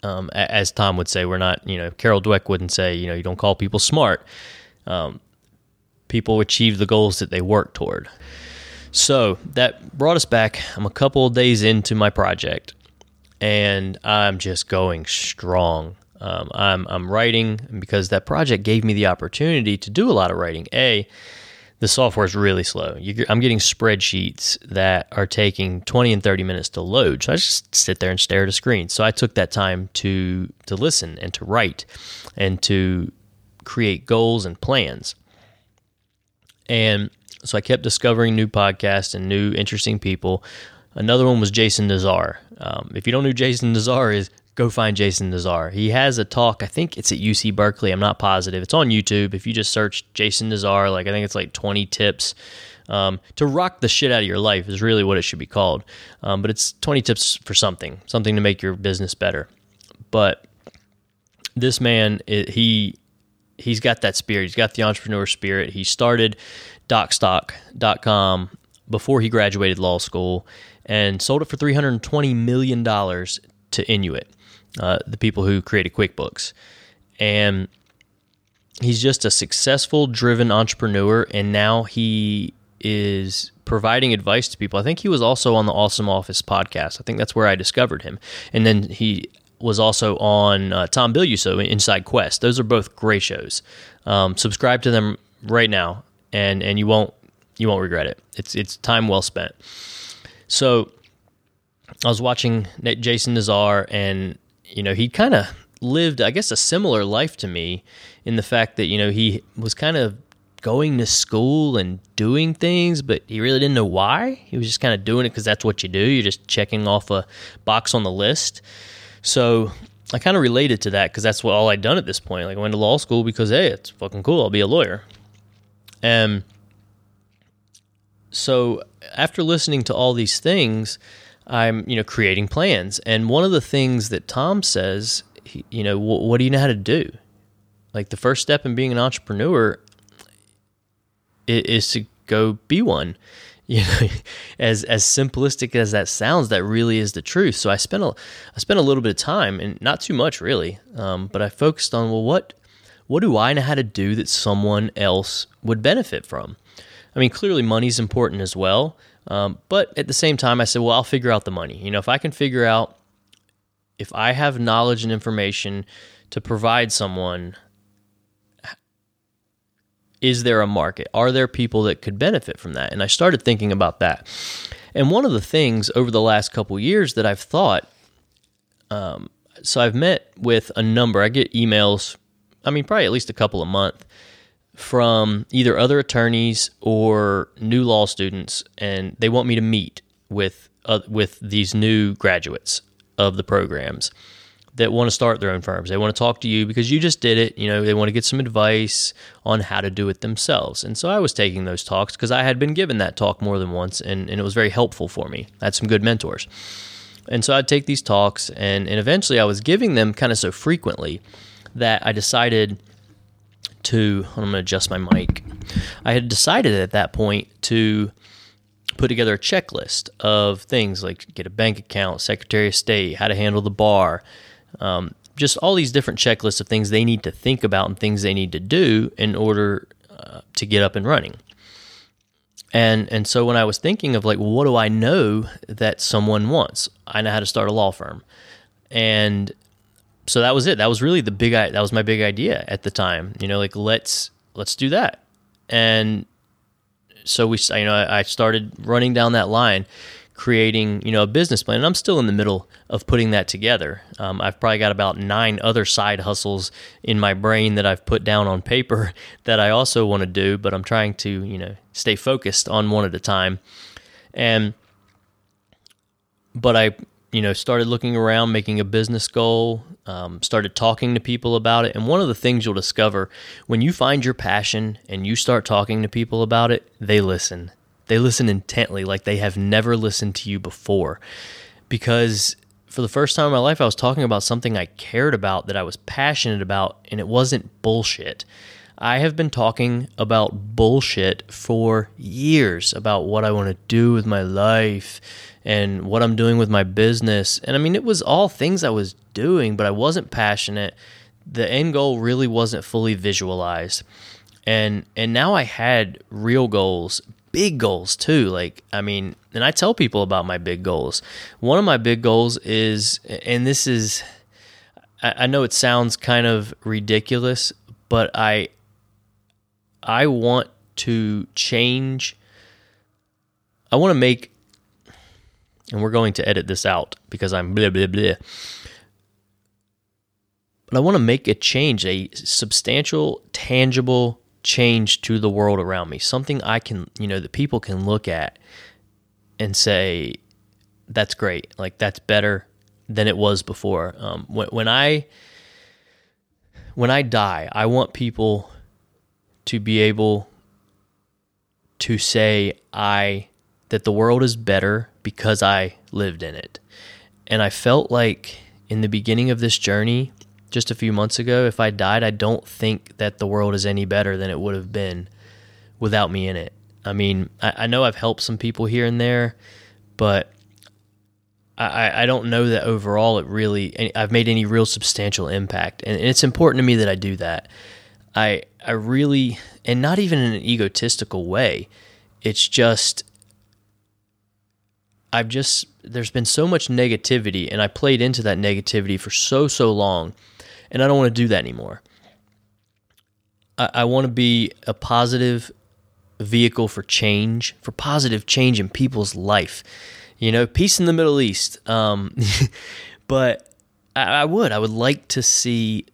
um, as Tom would say, we're not, you know, Carol Dweck wouldn't say, you know, you don't call people smart. Um, people achieve the goals that they work toward. So that brought us back. I'm a couple of days into my project and I'm just going strong. Um, I'm, I'm writing because that project gave me the opportunity to do a lot of writing. A, the software is really slow. You, I'm getting spreadsheets that are taking 20 and 30 minutes to load. So I just sit there and stare at a screen. So I took that time to to listen and to write and to create goals and plans. And so I kept discovering new podcasts and new interesting people. Another one was Jason Nazar. Um, if you don't know who Jason Nazar is, go find Jason Nazar. He has a talk, I think it's at UC Berkeley. I'm not positive. It's on YouTube. If you just search Jason Nazar, like I think it's like 20 tips um, to rock the shit out of your life is really what it should be called. Um, but it's 20 tips for something, something to make your business better. But this man, it, he he's got that spirit. He's got the entrepreneur spirit. He started Docstoc.com before he graduated law school and sold it for $320 million to Intuit uh, the people who created QuickBooks. And he's just a successful, driven entrepreneur. And now he is providing advice to people. I think he was also on the Awesome Office podcast. I think that's where I discovered him. And then he was also on uh, Tom Bilyeu Inside Quest. Those are both great shows. Um, subscribe to them right now, and and you won't you won't regret it. It's it's time well spent. So I was watching Jason Nazar, and you know, he kind of lived, I guess, a similar life to me in the fact that, you know, he was kind of going to school and doing things, but he really didn't know why. He was just kind of doing it because that's what you do. You're just checking off a box on the list. So I kind of related to that because that's what all I'd done at this point. Like I went to law school because hey, it's fucking cool. I'll be a lawyer. And so after listening to all these things, I'm, you know, creating plans. And one of the things that Tom says, he, you know, what, what do you know how to do? Like the first step in being an entrepreneur is to go be one. You know, as as simplistic as that sounds, that really is the truth. So I spent a I spent a little bit of time, and not too much really, um, but I focused on well, what what do I know how to do that someone else would benefit from? I mean, clearly money's important as well, um, but at the same time, I said, well, I'll figure out the money. You know, if I can figure out if I have knowledge and information to provide someone, is there a market? Are there people that could benefit from that? And I started thinking about that. And one of the things over the last couple years that I've thought, um, so I've met with a number. I get emails. I mean, probably at least a couple a month from either other attorneys or new law students, and they want me to meet with uh, with these new graduates of the programs that want to start their own firms. They want to talk to you because you just did it. You know, they want to get some advice on how to do it themselves. And so I was taking those talks because I had been given that talk more than once, and, and it was very helpful for me. I had some good mentors. And so I'd take these talks, and, and eventually I was giving them kind of so frequently that I decided to, I'm going to adjust my mic. I had decided at that point to put together a checklist of things like get a bank account, Secretary of State, how to handle the bar, um, just all these different checklists of things they need to think about and things they need to do in order uh, to get up and running. And and so when I was thinking of like, what do I know that someone wants? I know how to start a law firm, and so that was it. That was really the big. That was my big idea at the time. You know, like let's let's do that. And so we, you know, I started running down that line, creating you know a business plan. And I'm still in the middle of putting that together. Um, I've probably got about nine other side hustles in my brain that I've put down on paper that I also want to do, but I'm trying to you know stay focused on one at a time. And but I you know, started looking around, making a business goal, um, started talking to people about it. And one of the things you'll discover when you find your passion and you start talking to people about it, they listen. They listen intently, like they have never listened to you before. Because for the first time in my life, I was talking about something I cared about, that I was passionate about, and it wasn't bullshit. I have been talking about bullshit for years about what I want to do with my life and what I'm doing with my business. And I mean, it was all things I was doing, but I wasn't passionate. The end goal really wasn't fully visualized. And and now I had real goals, big goals too. Like, I mean, and I tell people about my big goals. One of my big goals is and this is I, know it sounds kind of ridiculous, but I I want to change. I want to make, and we're going to edit this out because I'm blah, blah, blah. But I want to make a change, a substantial, tangible change to the world around me. Something I can, you know, that people can look at and say, that's great. Like, that's better than it was before. Um, when, when I, when I die, I want people to be able to say I that the world is better because I lived in it. And I felt like in the beginning of this journey, just a few months ago, if I died, I don't think that the world is any better than it would have been without me in it. I mean, I, I know I've helped some people here and there, but I, I don't know that overall it really I've made any real substantial impact, and it's important to me that I do that. I I really and not even in an egotistical way. It's just I've just there's been so much negativity, and I played into that negativity for so so long, and I don't want to do that anymore. I, I want to be a positive vehicle for change, for positive change in people's life you know, peace in the Middle East. Um, but I, I, would, I would like to see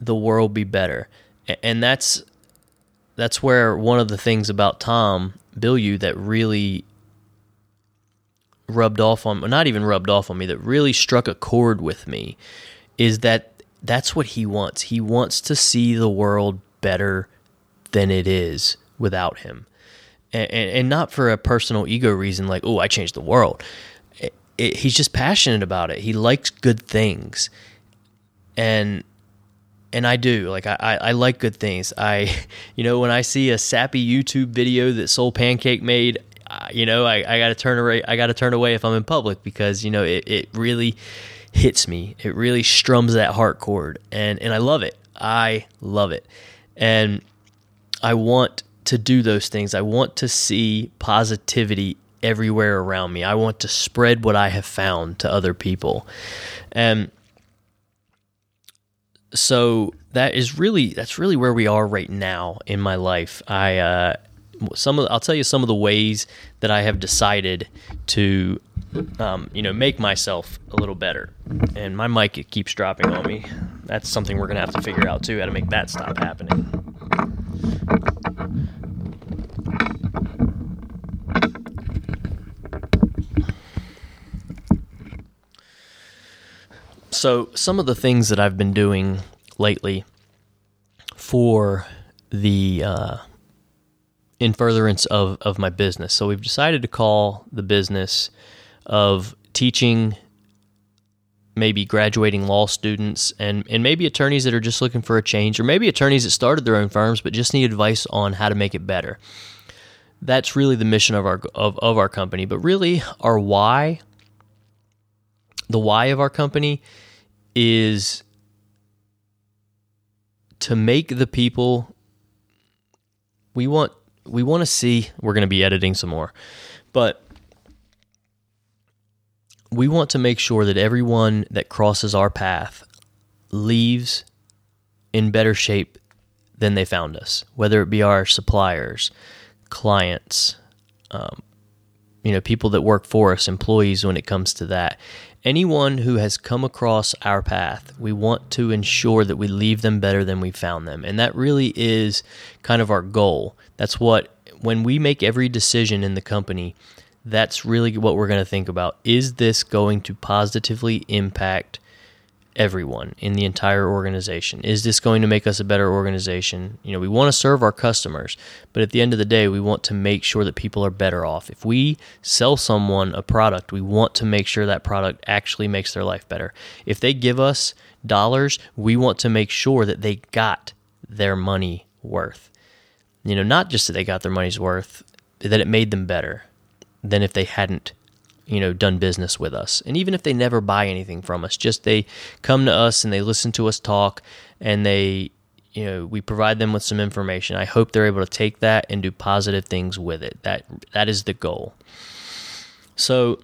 the world be better, and that's that's where one of the things about Tom Bilyeu that really rubbed off on, not even rubbed off on me, that really struck a chord with me, is that that's what he wants. He wants to see the world better than it is without him. And, and not for a personal ego reason like oh i changed the world. It, it, he's just passionate about it. He likes good things. And and I do. Like I, I like good things. I you know when I see a sappy YouTube video that Soul Pancake made, you know I, I got to turn away. I got to turn away if I'm in public because you know it, it really hits me. It really strums that heart chord, and and I love it. I love it, and I want to do those things. I want to see positivity everywhere around me. I want to spread what I have found to other people. And so that is really that's really where we are right now in my life. I uh some of I'll tell you some of the ways that I have decided to um, you know make myself a little better. And my mic keeps dropping on me. That's something we're gonna have to figure out too how to make that stop happening. So, some of the things that I've been doing lately for the uh, in furtherance of, of my business. So, we've decided to call the business of teaching maybe graduating law students and, and maybe attorneys that are just looking for a change, or maybe attorneys that started their own firms but just need advice on how to make it better. That's really the mission of our of, of our company. But really our why, the why of our company is to make the people we want we want to see we're going to be editing some more but we want to make sure that everyone that crosses our path leaves in better shape than they found us whether it be our suppliers clients um, you know people that work for us employees when it comes to that anyone who has come across our path, we want to ensure that we leave them better than we found them. And that really is kind of our goal. That's what, when we make every decision in the company, that's really what we're going to think about. Is this going to positively impact everyone in the entire organization? Is this going to make us a better organization? You know, we want to serve our customers, but at the end of the day, we want to make sure that people are better off. If we sell someone a product, we want to make sure that product actually makes their life better. If they give us dollars, we want to make sure that they got their money worth. You know, not just that they got their money's worth, that it made them better than if they hadn't you know done business with us. And even if they never buy anything from us just they come to us and they listen to us talk and they you know we provide them with some information. I hope they're able to take that and do positive things with it. That that is the goal. So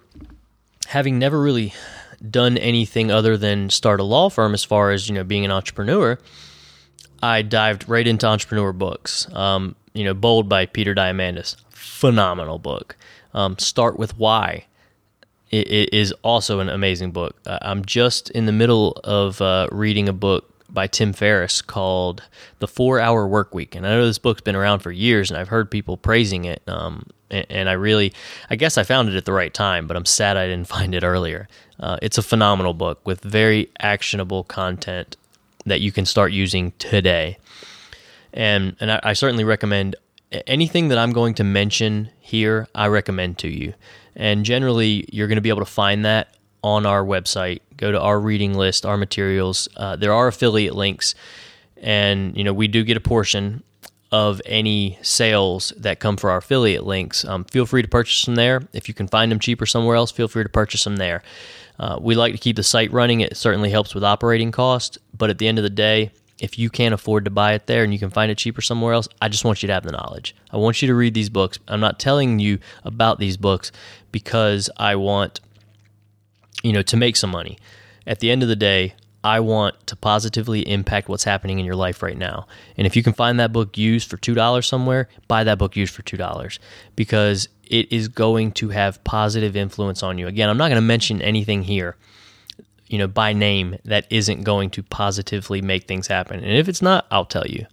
having never really done anything other than start a law firm as far as you know being an entrepreneur i dived right into entrepreneur books um, you know, Bold by Peter Diamandis, phenomenal book. Um, Start with Why it, is also an amazing book. Uh, I'm just in the middle of uh, reading a book by Tim Ferriss called The Four Hour Work Week. And I know this book's been around for years and I've heard people praising it. Um, and, and, I really, I guess I found it at the right time, but I'm sad I didn't find it earlier. Uh, it's a phenomenal book with very actionable content that you can start using today. And, and I, I certainly recommend anything that I'm going to mention here, I recommend to you. And generally, you're going to be able to find that on our website. Go to our reading list, our materials. Uh, there are affiliate links, and you know we do get a portion of any sales that come for our affiliate links. Um, feel free to purchase them there. If you can find them cheaper somewhere else, feel free to purchase them there. Uh, we like to keep the site running. It certainly helps with operating costs, but at the end of the day, if you can't afford to buy it there and you can find it cheaper somewhere else, I just want you to have the knowledge. I want you to read these books. I'm not telling you about these books because I want you know to make some money. At the end of the day, I want to positively impact what's happening in your life right now. And if you can find that book used for $2 somewhere, buy that book used for $2 because it is going to have positive influence on you. Again, I'm not going to mention anything here you know, by name that isn't going to positively make things happen. And if it's not, I'll tell you.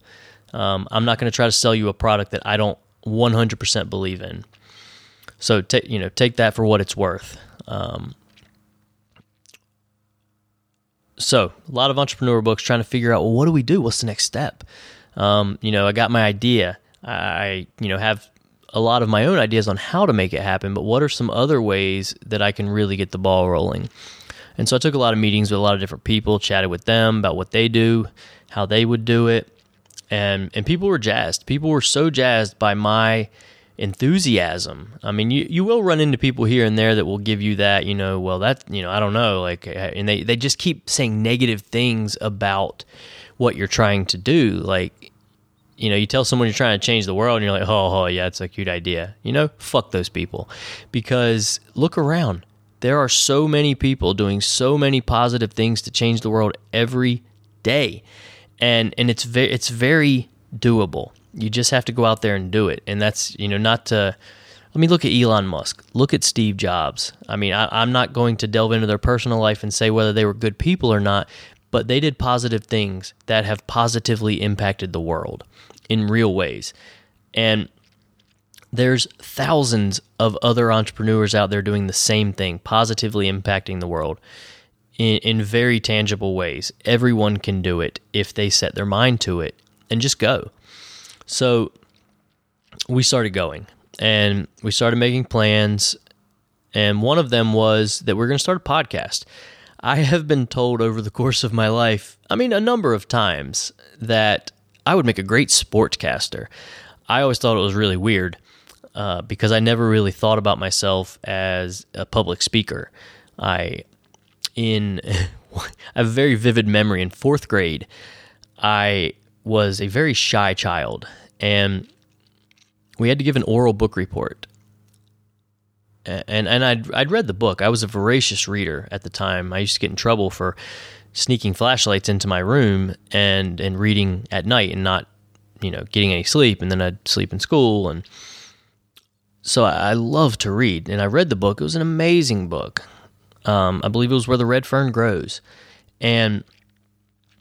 Um, I'm not going to try to sell you a product that I don't 100% believe in. So take you know take that for what it's worth. Um, so a lot of entrepreneur books trying to figure out well what do we do? What's the next step? Um, you know I got my idea. I you know have a lot of my own ideas on how to make it happen, but what are some other ways that I can really get the ball rolling? And so I took a lot of meetings with a lot of different people, chatted with them about what they do, how they would do it, and and people were jazzed. People were so jazzed by my enthusiasm. I mean, you, you will run into people here and there that will give you that, you know, well, that, you know, I don't know. Like, eh, and they, they just keep saying negative things about what you're trying to do. Like, you know, you tell someone you're trying to change the world and you're like, oh, oh yeah, it's a cute idea. You know, fuck those people. Because look around. There are so many people doing so many positive things to change the world every day. And and it's very it's very doable. You just have to go out there and do it. And that's, you know, not to let me look at Elon Musk. Look at Steve Jobs. I mean, I, am not going to delve into their personal life and say whether they were good people or not, but they did positive things that have positively impacted the world in real ways. And there's thousands of other entrepreneurs out there doing the same thing, positively impacting the world in, in very tangible ways. Everyone can do it if they set their mind to it and just go. So we started going and we started making plans. And one of them was that we're going to start a podcast. I have been told over the course of my life, I mean, a number of times, that I would make a great sportscaster. I always thought it was really weird uh, because I never really thought about myself as a public speaker. I, in, I have a very vivid memory. In fourth grade, I was a very shy child, and we had to give an oral book report. And and I'd I'd read the book. I was a voracious reader at the time. I used to get in trouble for sneaking flashlights into my room and and reading at night and not you know getting any sleep. And then I'd sleep in school and so I, love to read, and I read the book. It was an amazing book. Um, I believe it was Where the Red Fern Grows, and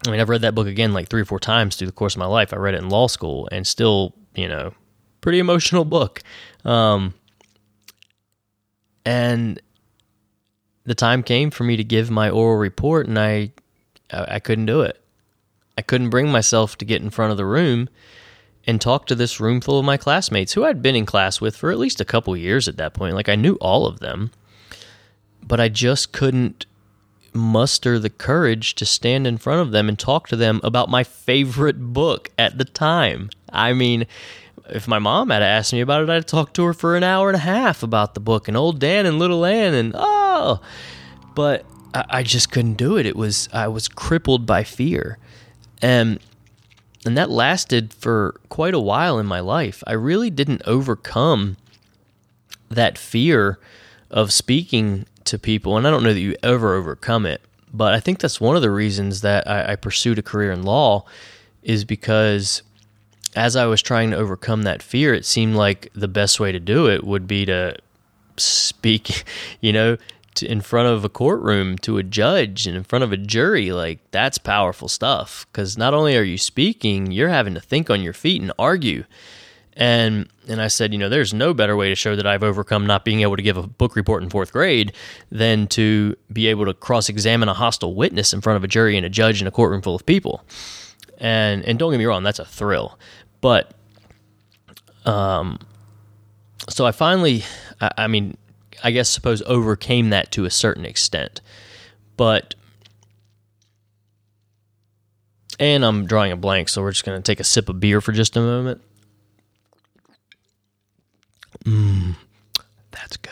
I mean I've read that book again like three or four times through the course of my life. I read it in law school, and still, you know, pretty emotional book. Um, and the time came for me to give my oral report, and I I couldn't do it. I couldn't bring myself to get in front of the room and talk to this room full of my classmates who I'd been in class with for at least a couple years at that point. Like I knew all of them, but I just couldn't muster the courage to stand in front of them and talk to them about my favorite book at the time. I mean, if my mom had asked me about it, I'd talk to her for an hour and a half about the book and old Dan and little Ann and oh, but I, I just couldn't do it. It was I was crippled by fear, and and that lasted for quite a while in my life. I really didn't overcome that fear of speaking to people. And I don't know that you ever overcome it, but I think that's one of the reasons that I, I pursued a career in law is because as I was trying to overcome that fear, it seemed like the best way to do it would be to speak, you know, in front of a courtroom to a judge and in front of a jury. Like that's powerful stuff because not only are you speaking, you're having to think on your feet and argue. And and I said, you know, there's no better way to show that I've overcome not being able to give a book report in fourth grade than to be able to cross-examine a hostile witness in front of a jury and a judge in a courtroom full of people. And and don't get me wrong, that's a thrill. But um so I finally I, I mean, I guess suppose overcame that to a certain extent. But and I'm drawing a blank, so we're just going to take a sip of beer for just a moment. Mmm, that's good.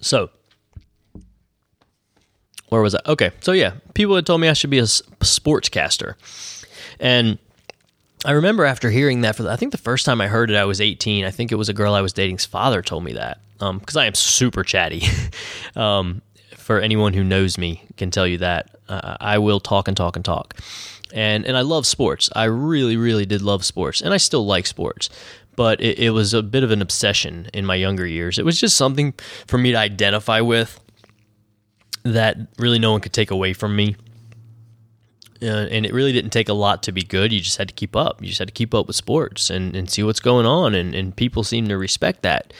So, where was I? Okay, so yeah, people had told me I should be a sportscaster, and I remember after hearing that for the, I think the first time I heard it, I was 18. I think it was a girl I was dating's father told me that because um, I am super chatty. um, for anyone who knows me, can tell you that uh, I will talk and talk and talk, and and I love sports. I really, really did love sports, and I still like sports but it, it, was a bit of an obsession in my younger years. It was just something for me to identify with that really no one could take away from me. Uh, and it really didn't take a lot to be good. You just had to keep up. You just had to keep up with sports and, and see what's going on. And, and people seem to respect that.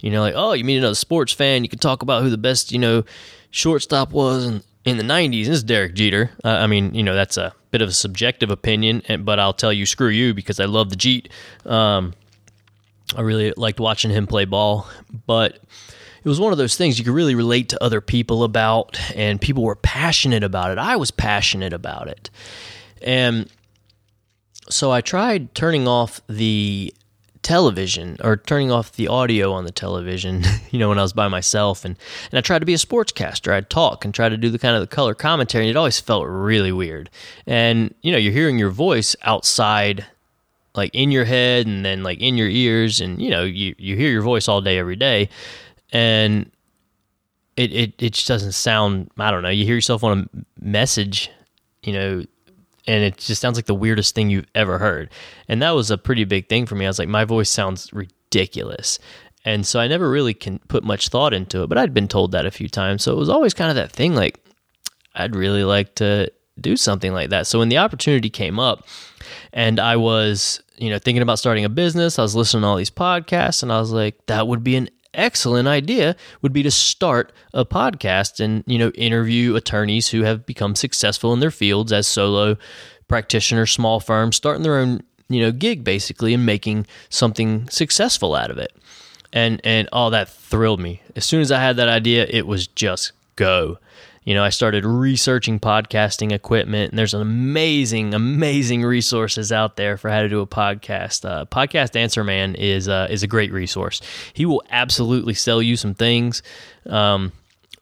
You know, like, oh, you meet another sports fan, you can talk about who the best, you know, shortstop was in, in the 90s. This is Derek Jeter. Uh, I mean, you know, that's a bit of a subjective opinion, but I'll tell you, screw you, because I love the Jeet. Um, I really liked watching him play ball, but it was one of those things you could really relate to other people about, and people were passionate about it. I was passionate about it. And so I tried turning off the television or turning off the audio on the television, you know, when I was by myself and, and I tried to be a sportscaster. I'd talk and try to do the kind of the color commentary and it always felt really weird. And, you know, you're hearing your voice outside like in your head and then like in your ears and you know you, you hear your voice all day every day. And it, it it just doesn't sound i don't know you hear yourself on a message you know and it just sounds like the weirdest thing you've ever heard. And that was a pretty big thing for me. I was like my voice sounds ridiculous. And so i never really can put much thought into it but i'd been told that a few times. So it was always kind of that thing like i'd really like to do something like that. So when the opportunity came up and i was you know, thinking about starting a business. I was listening to all these podcasts and I was like, that would be an excellent idea would be to start a podcast and, you know, interview attorneys who have become successful in their fields as solo practitioners, small firms, starting their own, you know, gig basically and making something successful out of it. And and all that thrilled me. As soon as I had that idea, it was just go you know, I started researching podcasting equipment, and there's an amazing, amazing resources out there for how to do a podcast. Uh, podcast Answer Man is uh, is a great resource. He will absolutely sell you some things. Um,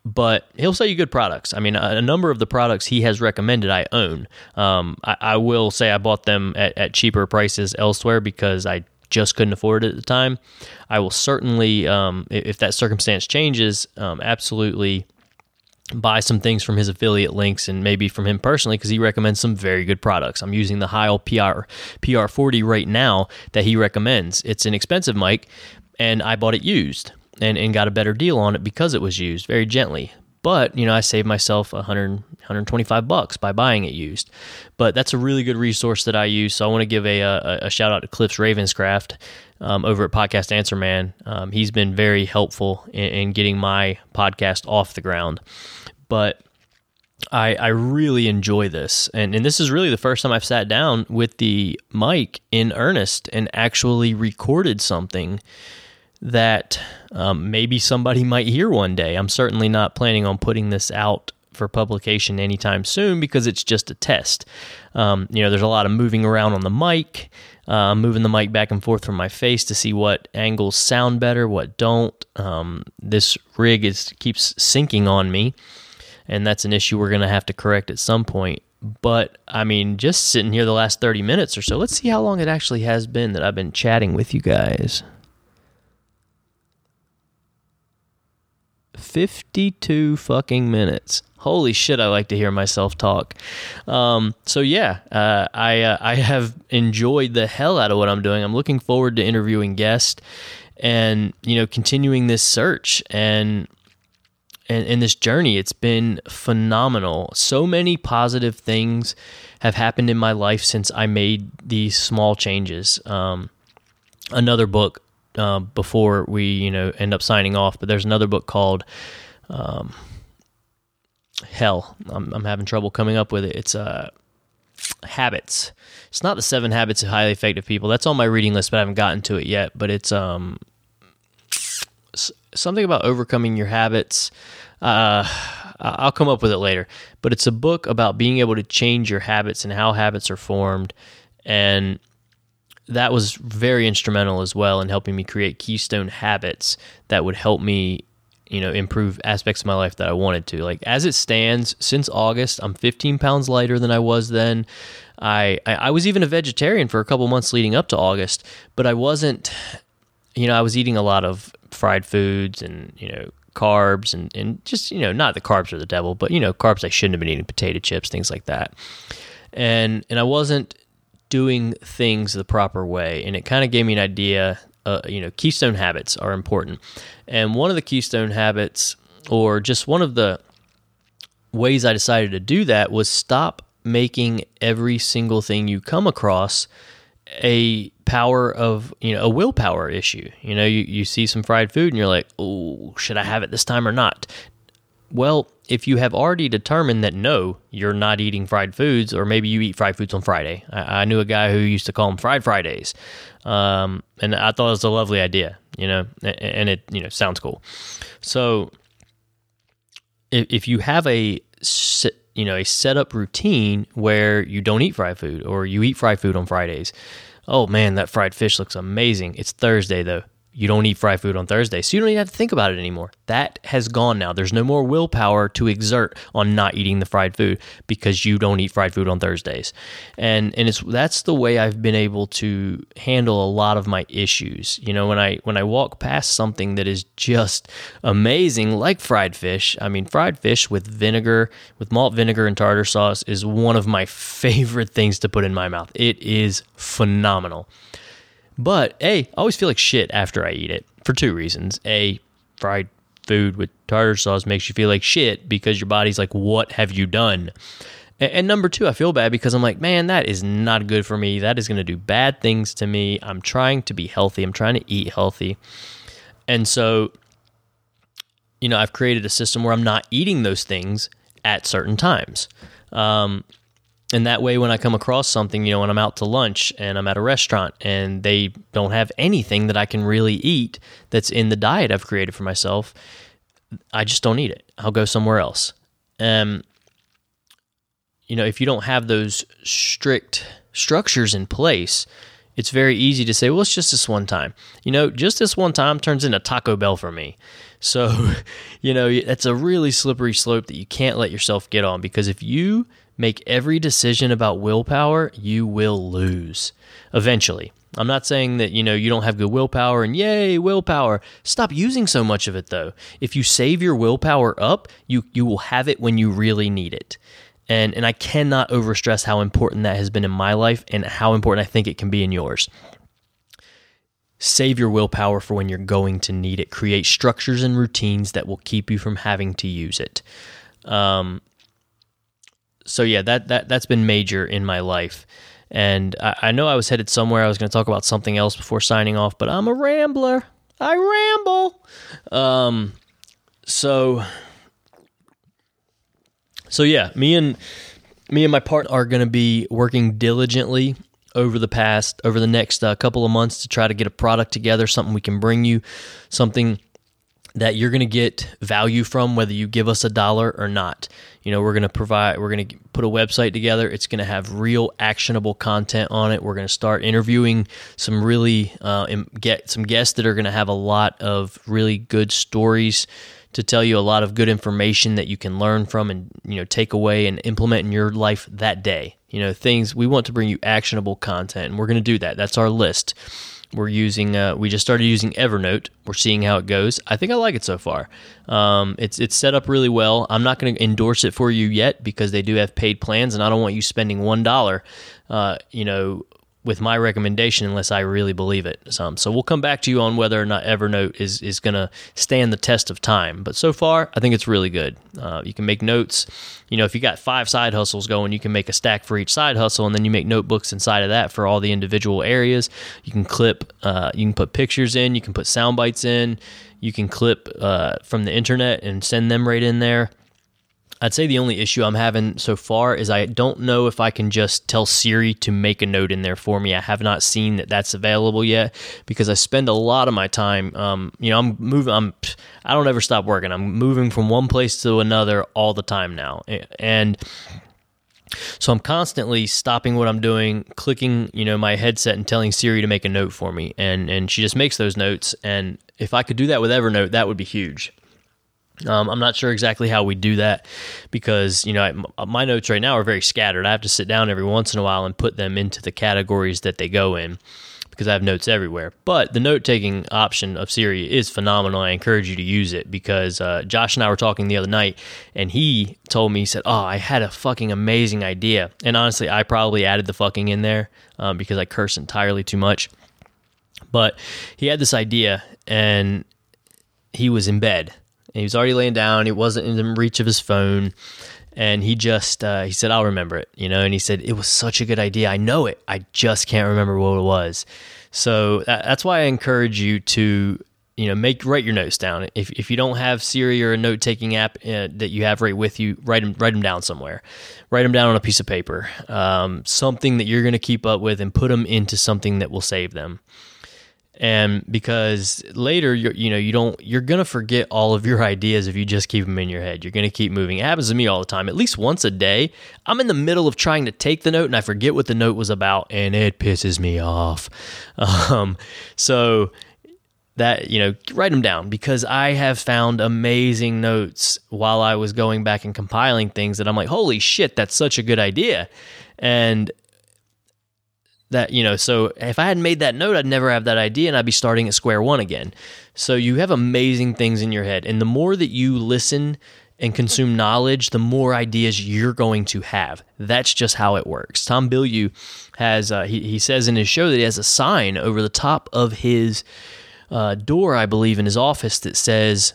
but he'll sell you good products. I mean, a, a, number of the products he has recommended I own. Um, I, I, will say I bought them at, at, cheaper prices elsewhere because I just couldn't afford it at the time. I will certainly, um, if that circumstance changes, um, absolutely buy some things from his affiliate links and maybe from him personally because he recommends some very good products. I'm using the Heil PR PR40 right now that he recommends. It's an expensive mic and I bought it used and, and got a better deal on it because it was used very gently. But, you know, I saved myself 100 125 bucks by buying it used. But that's a really good resource that I use. So I want to give a, a, a shout out to Cliff's Ravenscraft um, over at Podcast Answer Man. Um, he's been very helpful in, in getting my podcast off the ground but I, I really enjoy this. And, and this is really the first time I've sat down with the mic in earnest and actually recorded something that um, maybe somebody might hear one day. I'm certainly not planning on putting this out for publication anytime soon because it's just a test. Um, you know, there's a lot of moving around on the mic, uh, moving the mic back and forth from my face to see what angles sound better, what don't. Um, this rig is keeps sinking on me and that's an issue we're going to have to correct at some point. But I mean, just sitting here the last 30 minutes or so, let's see how long it actually has been that I've been chatting with you guys. 52 fucking minutes. Holy shit, I like to hear myself talk. Um, so yeah, uh, I uh, I have enjoyed the hell out of what I'm doing. I'm looking forward to interviewing guests and you know continuing this search and and, and this journey. It's been phenomenal. So many positive things have happened in my life since I made these small changes. Um, another book uh, before we you know end up signing off, but there's another book called. Um, hell, I'm, I'm having trouble coming up with it. It's uh, habits. It's not the seven habits of highly effective people. That's on my reading list, but I haven't gotten to it yet. But it's um something about overcoming your habits. Uh, I'll come up with it later. But it's a book about being able to change your habits and how habits are formed, and that was very instrumental as well in helping me create keystone habits that would help me you know improve aspects of my life that I wanted to. Like as it stands, since August, I'm 15 pounds lighter than I was then. I I, I was even a vegetarian for a couple months leading up to August, but I wasn't. You know, I was eating a lot of fried foods and you know carbs and and just you know not the carbs are the devil, but you know carbs I shouldn't have been eating potato chips, things like that. And and I wasn't doing things the proper way, and it kind of gave me an idea uh, you know, keystone habits are important. And one of the keystone habits, or just one of the ways I decided to do that, was stop making every single thing you come across a power of you know a willpower issue. You know you, you see some fried food and you're like oh should i have it this time or not well if you have already determined that no you're not eating fried foods or maybe you eat fried foods on friday i, I knew a guy who used to call them fried fridays um, and I thought it was a lovely idea, you know, and it you know sounds cool. So if, if you have a you know a setup routine where you don't eat fried food or you eat fried food on Fridays, oh man, that fried fish looks amazing. It's Thursday though you don't eat fried food on Thursday. So you don't even have to think about it anymore. That has gone now. There's no more willpower to exert on not eating the fried food because you don't eat fried food on Thursdays. And and it's that's the way I've been able to handle a lot of my issues. You know, when I when I walk past something that is just amazing like fried fish, I mean fried fish with vinegar, with malt vinegar and tartar sauce is one of my favorite things to put in my mouth. It is phenomenal. But A, I always feel like shit after I eat it for two reasons. A, fried food with tartar sauce makes you feel like shit because your body's like, what have you done? And, number two, I feel bad because I'm like, man, that is not good for me. That is going to do bad things to me. I'm trying to be healthy. I'm trying to eat healthy. And so, you know, I've created a system where I'm not eating those things at certain times. Um, and that way when i come across something you know when i'm out to lunch and i'm at a restaurant and they don't have anything that i can really eat that's in the diet i've created for myself i just don't eat it. I'll go somewhere else. Um you know if you don't have those strict structures in place it's very easy to say well it's just this one time. You know just this one time turns into taco bell for me. So you know it's a really slippery slope that you can't let yourself get on because if you make every decision about willpower, you will lose eventually. I'm not saying that, you know, you don't have good willpower and yay, willpower. Stop using so much of it though. If you save your willpower up, you you will have it when you really need it. And and I cannot overstress how important that has been in my life and how important I think it can be in yours. Save your willpower for when you're going to need it. Create structures and routines that will keep you from having to use it. Um, so yeah, that that that's been major in my life. And I, I know I was headed somewhere. I was going to talk about something else before signing off, but I'm a rambler. I ramble. Um, so so yeah, me and me and my partner are going to be working diligently over the past over the next uh, couple of months to try to get a product together, something we can bring you, something that you're going to get value from whether you give us a dollar or not. You know, we're going to provide, we're going to put a website together. It's going to have real actionable content on it. We're going to start interviewing some really, uh, get some guests that are going to have a lot of really good stories to tell you a lot of good information that you can learn from and, you know, take away and implement in your life that day. You know, things we want to bring you actionable content and we're going to do that. That's our list We're using uh, we just started using Evernote. We're seeing how it goes. I think I like it so far. Um, it's it's set up really well. I'm not going to endorse it for you yet because they do have paid plans, and I don't want you spending one dollar, uh, you know, with my recommendation unless I really believe it. So we'll come back to you on whether or not Evernote is is going to stand the test of time. But so far, I think it's really good. Uh, you can make notes. You know, if you got five side hustles going, you can make a stack for each side hustle, and then you make notebooks inside of that for all the individual areas. You can clip. Uh, you can put pictures in. You can put sound bites in. You can clip uh, from the internet and send them right in there. I'd say the only issue I'm having so far is I don't know if I can just tell Siri to make a note in there for me. I have not seen that that's available yet because I spend a lot of my time. Um, you know, I'm moving. I'm. I don't ever stop working. I'm moving from one place to another all the time now, and so I'm constantly stopping what I'm doing, clicking, you know, my headset and telling Siri to make a note for me, and and she just makes those notes. And if I could do that with Evernote, that would be huge. Um, I'm not sure exactly how we do that because you know my notes right now are very scattered. I have to sit down every once in a while and put them into the categories that they go in because I have notes everywhere. But the note taking option of Siri is phenomenal. I encourage you to use it because uh, Josh and I were talking the other night, and he told me he said, "Oh, I had a fucking amazing idea." And honestly, I probably added the fucking in there um, because I curse entirely too much. But he had this idea, and he was in bed he was already laying down. He wasn't in the reach of his phone. And he just, uh, he said, I'll remember it, you know, and he said, it was such a good idea. I know it. I just can't remember what it was. So that, that's why I encourage you to, you know, make, write your notes down. If, if you don't have Siri or a note taking app uh, that you have right with you, write them, write them down somewhere. Write them down on a piece of paper, um, something that you're going to keep up with and put them into something that will save them and because later you you know you don't you're gonna forget all of your ideas if you just keep them in your head. You're gonna keep moving. It happens to me all the time. At least once a day i'm in the middle of trying to take the note and i forget what the note was about and it pisses me off. Um, so that you know write them down because i have found amazing notes while i was going back and compiling things that i'm like holy shit that's such a good idea. And that you know so if i hadn't made that note i'd never have that idea and i'd be starting at square one again. So you have amazing things in your head and the more that you listen and consume knowledge the more ideas you're going to have. That's just how it works. Tom bilyeu has uh, he, he says in his show that he has a sign over the top of his uh, door i believe in his office that says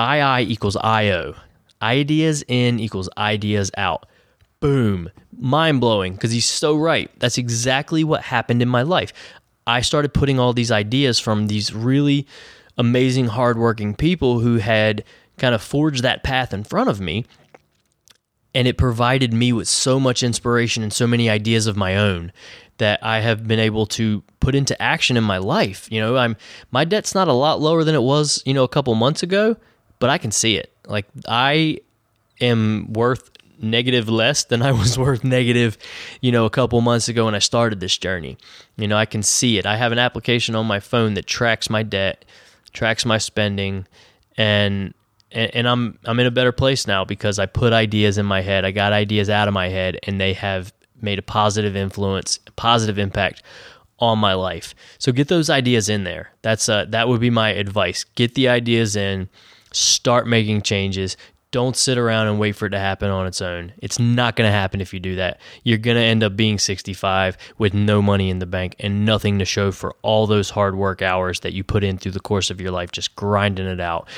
ii equals io ideas in equals ideas out. Boom mind blowing because he's so right. That's exactly what happened in my life. I started putting all these ideas from these really amazing, hardworking people who had kind of forged that path in front of me. And it provided me with so much inspiration and so many ideas of my own that I have been able to put into action in my life. You know, I'm my debt's not a lot lower than it was, you know, a couple months ago, but I can see it. Like I am worth negative less than I was worth negative, you know, a couple months ago when I started this journey. You know, I can see it. I have an application on my phone that tracks my debt, tracks my spending, and and, and I'm I'm in a better place now because I put ideas in my head. I got ideas out of my head, and they have made a positive influence, positive impact on my life. So get those ideas in there. That's uh, that would be my advice. Get the ideas in. Start making changes don't sit around and wait for it to happen on its own. It's not going to happen if you do that. You're going to end up being 65 with no money in the bank and nothing to show for all those hard work hours that you put in through the course of your life, just grinding it out.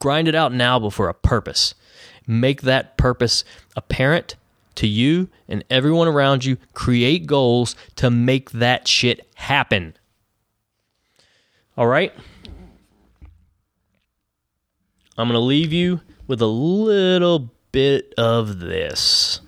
Grind it out now, but for a purpose. Make that purpose apparent to you and everyone around you. Create goals to make that shit happen. All right? I'm going to leave you with a little bit of this.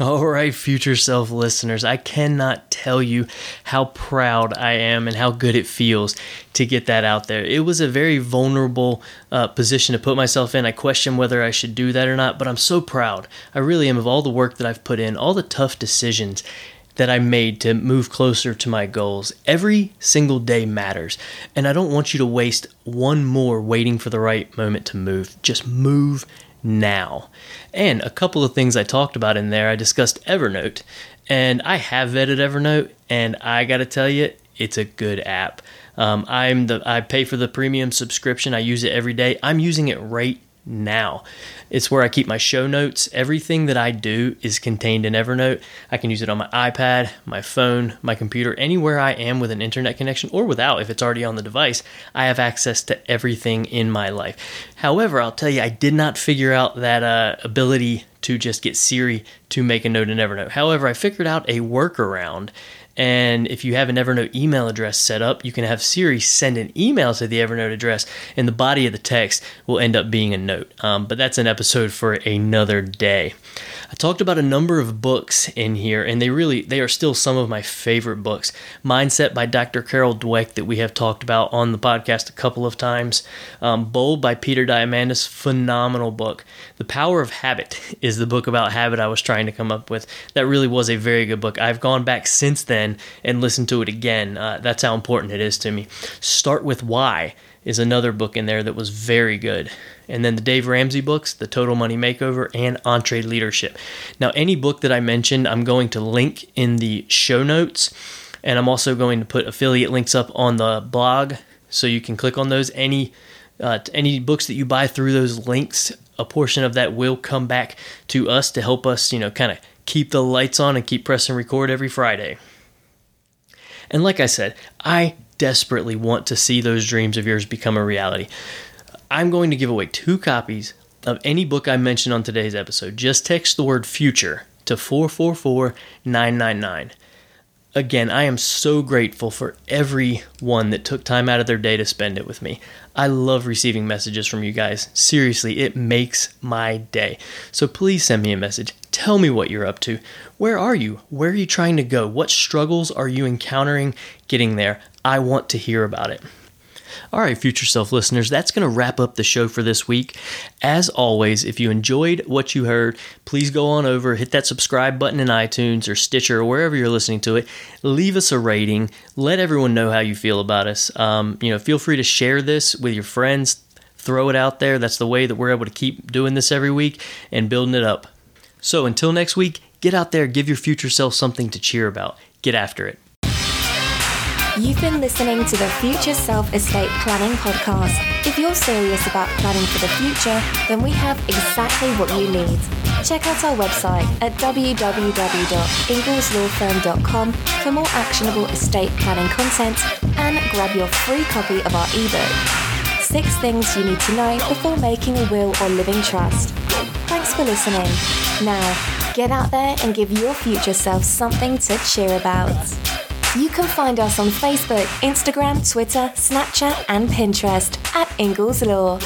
All right, future self listeners, I cannot tell you how proud I am and how good it feels to get that out there. It was a very vulnerable uh, position to put myself in. I question whether I should do that or not, but I'm so proud. I really am of all the work that I've put in, all the tough decisions that I made to move closer to my goals. Every single day matters, and I don't want you to waste one more waiting for the right moment to move. Just move now. And a couple of things I talked about in there, I discussed Evernote, and I have vetted Evernote, and I got to tell you, it's a good app. Um, I'm the I pay for the premium subscription. I use it every day. I'm using it right now. It's where I keep my show notes. Everything that I do is contained in Evernote. I can use it on my iPad, my phone, my computer, anywhere I am with an internet connection or without, if it's already on the device. I have access to everything in my life. However, I'll tell you, I did not figure out that uh, ability to just get Siri to make a note in Evernote. However, I figured out a workaround and if you have an Evernote email address set up, you can have Siri send an email to the Evernote address, and the body of the text will end up being a note. Um, but that's an episode for another day. I talked about a number of books in here, and they really they are still some of my favorite books. Mindset by Dr. Carol Dweck that we have talked about on the podcast a couple of times. Um, Bold by Peter Diamandis, phenomenal book. The Power of Habit is the book about habit I was trying to come up with. That really was a very good book. I've gone back since then and listened to it again. Uh, that's how important it is to me. Start with Why is another book in there that was very good. And then the Dave Ramsey books, The Total Money Makeover and EntreLeadership. Now, any book that I mentioned, I'm going to link in the show notes. And I'm also going to put affiliate links up on the blog so you can click on those. Any uh, any books that you buy through those links, a portion of that will come back to us to help us, you know, kind of keep the lights on and keep pressing record every Friday. And like I said, I desperately want to see those dreams of yours become a reality. I'm going to give away two copies of any book I mention on today's episode. Just text the word future to 444 999. Again, I am so grateful for everyone that took time out of their day to spend it with me. I love receiving messages from you guys. Seriously, it makes my day. So please send me a message. Tell me what you're up to. Where are you? Where are you trying to go? What struggles are you encountering getting there? I want to hear about it. All right, future self listeners, that's going to wrap up the show for this week. As always, if you enjoyed what you heard, please go on over, hit that subscribe button in iTunes or Stitcher or wherever you're listening to it. Leave us a rating. Let everyone know how you feel about us. Um, you know, feel free to share this with your friends. Throw it out there. That's the way that we're able to keep doing this every week and building it up. So until next week, get out there, give your future self something to cheer about. Get after it. You've been listening to the Future Self Estate Planning Podcast. If you're serious about planning for the future, then we have exactly what you need. Check out our website at www.ingleslawfirm.com for more actionable estate planning content and grab your free copy of our ebook. Six things you need to know before making a will or living trust. Thanks for listening. Now, get out there and give your future self something to cheer about. You can find us on Facebook, Instagram, Twitter, Snapchat, and Pinterest at Ingles Law.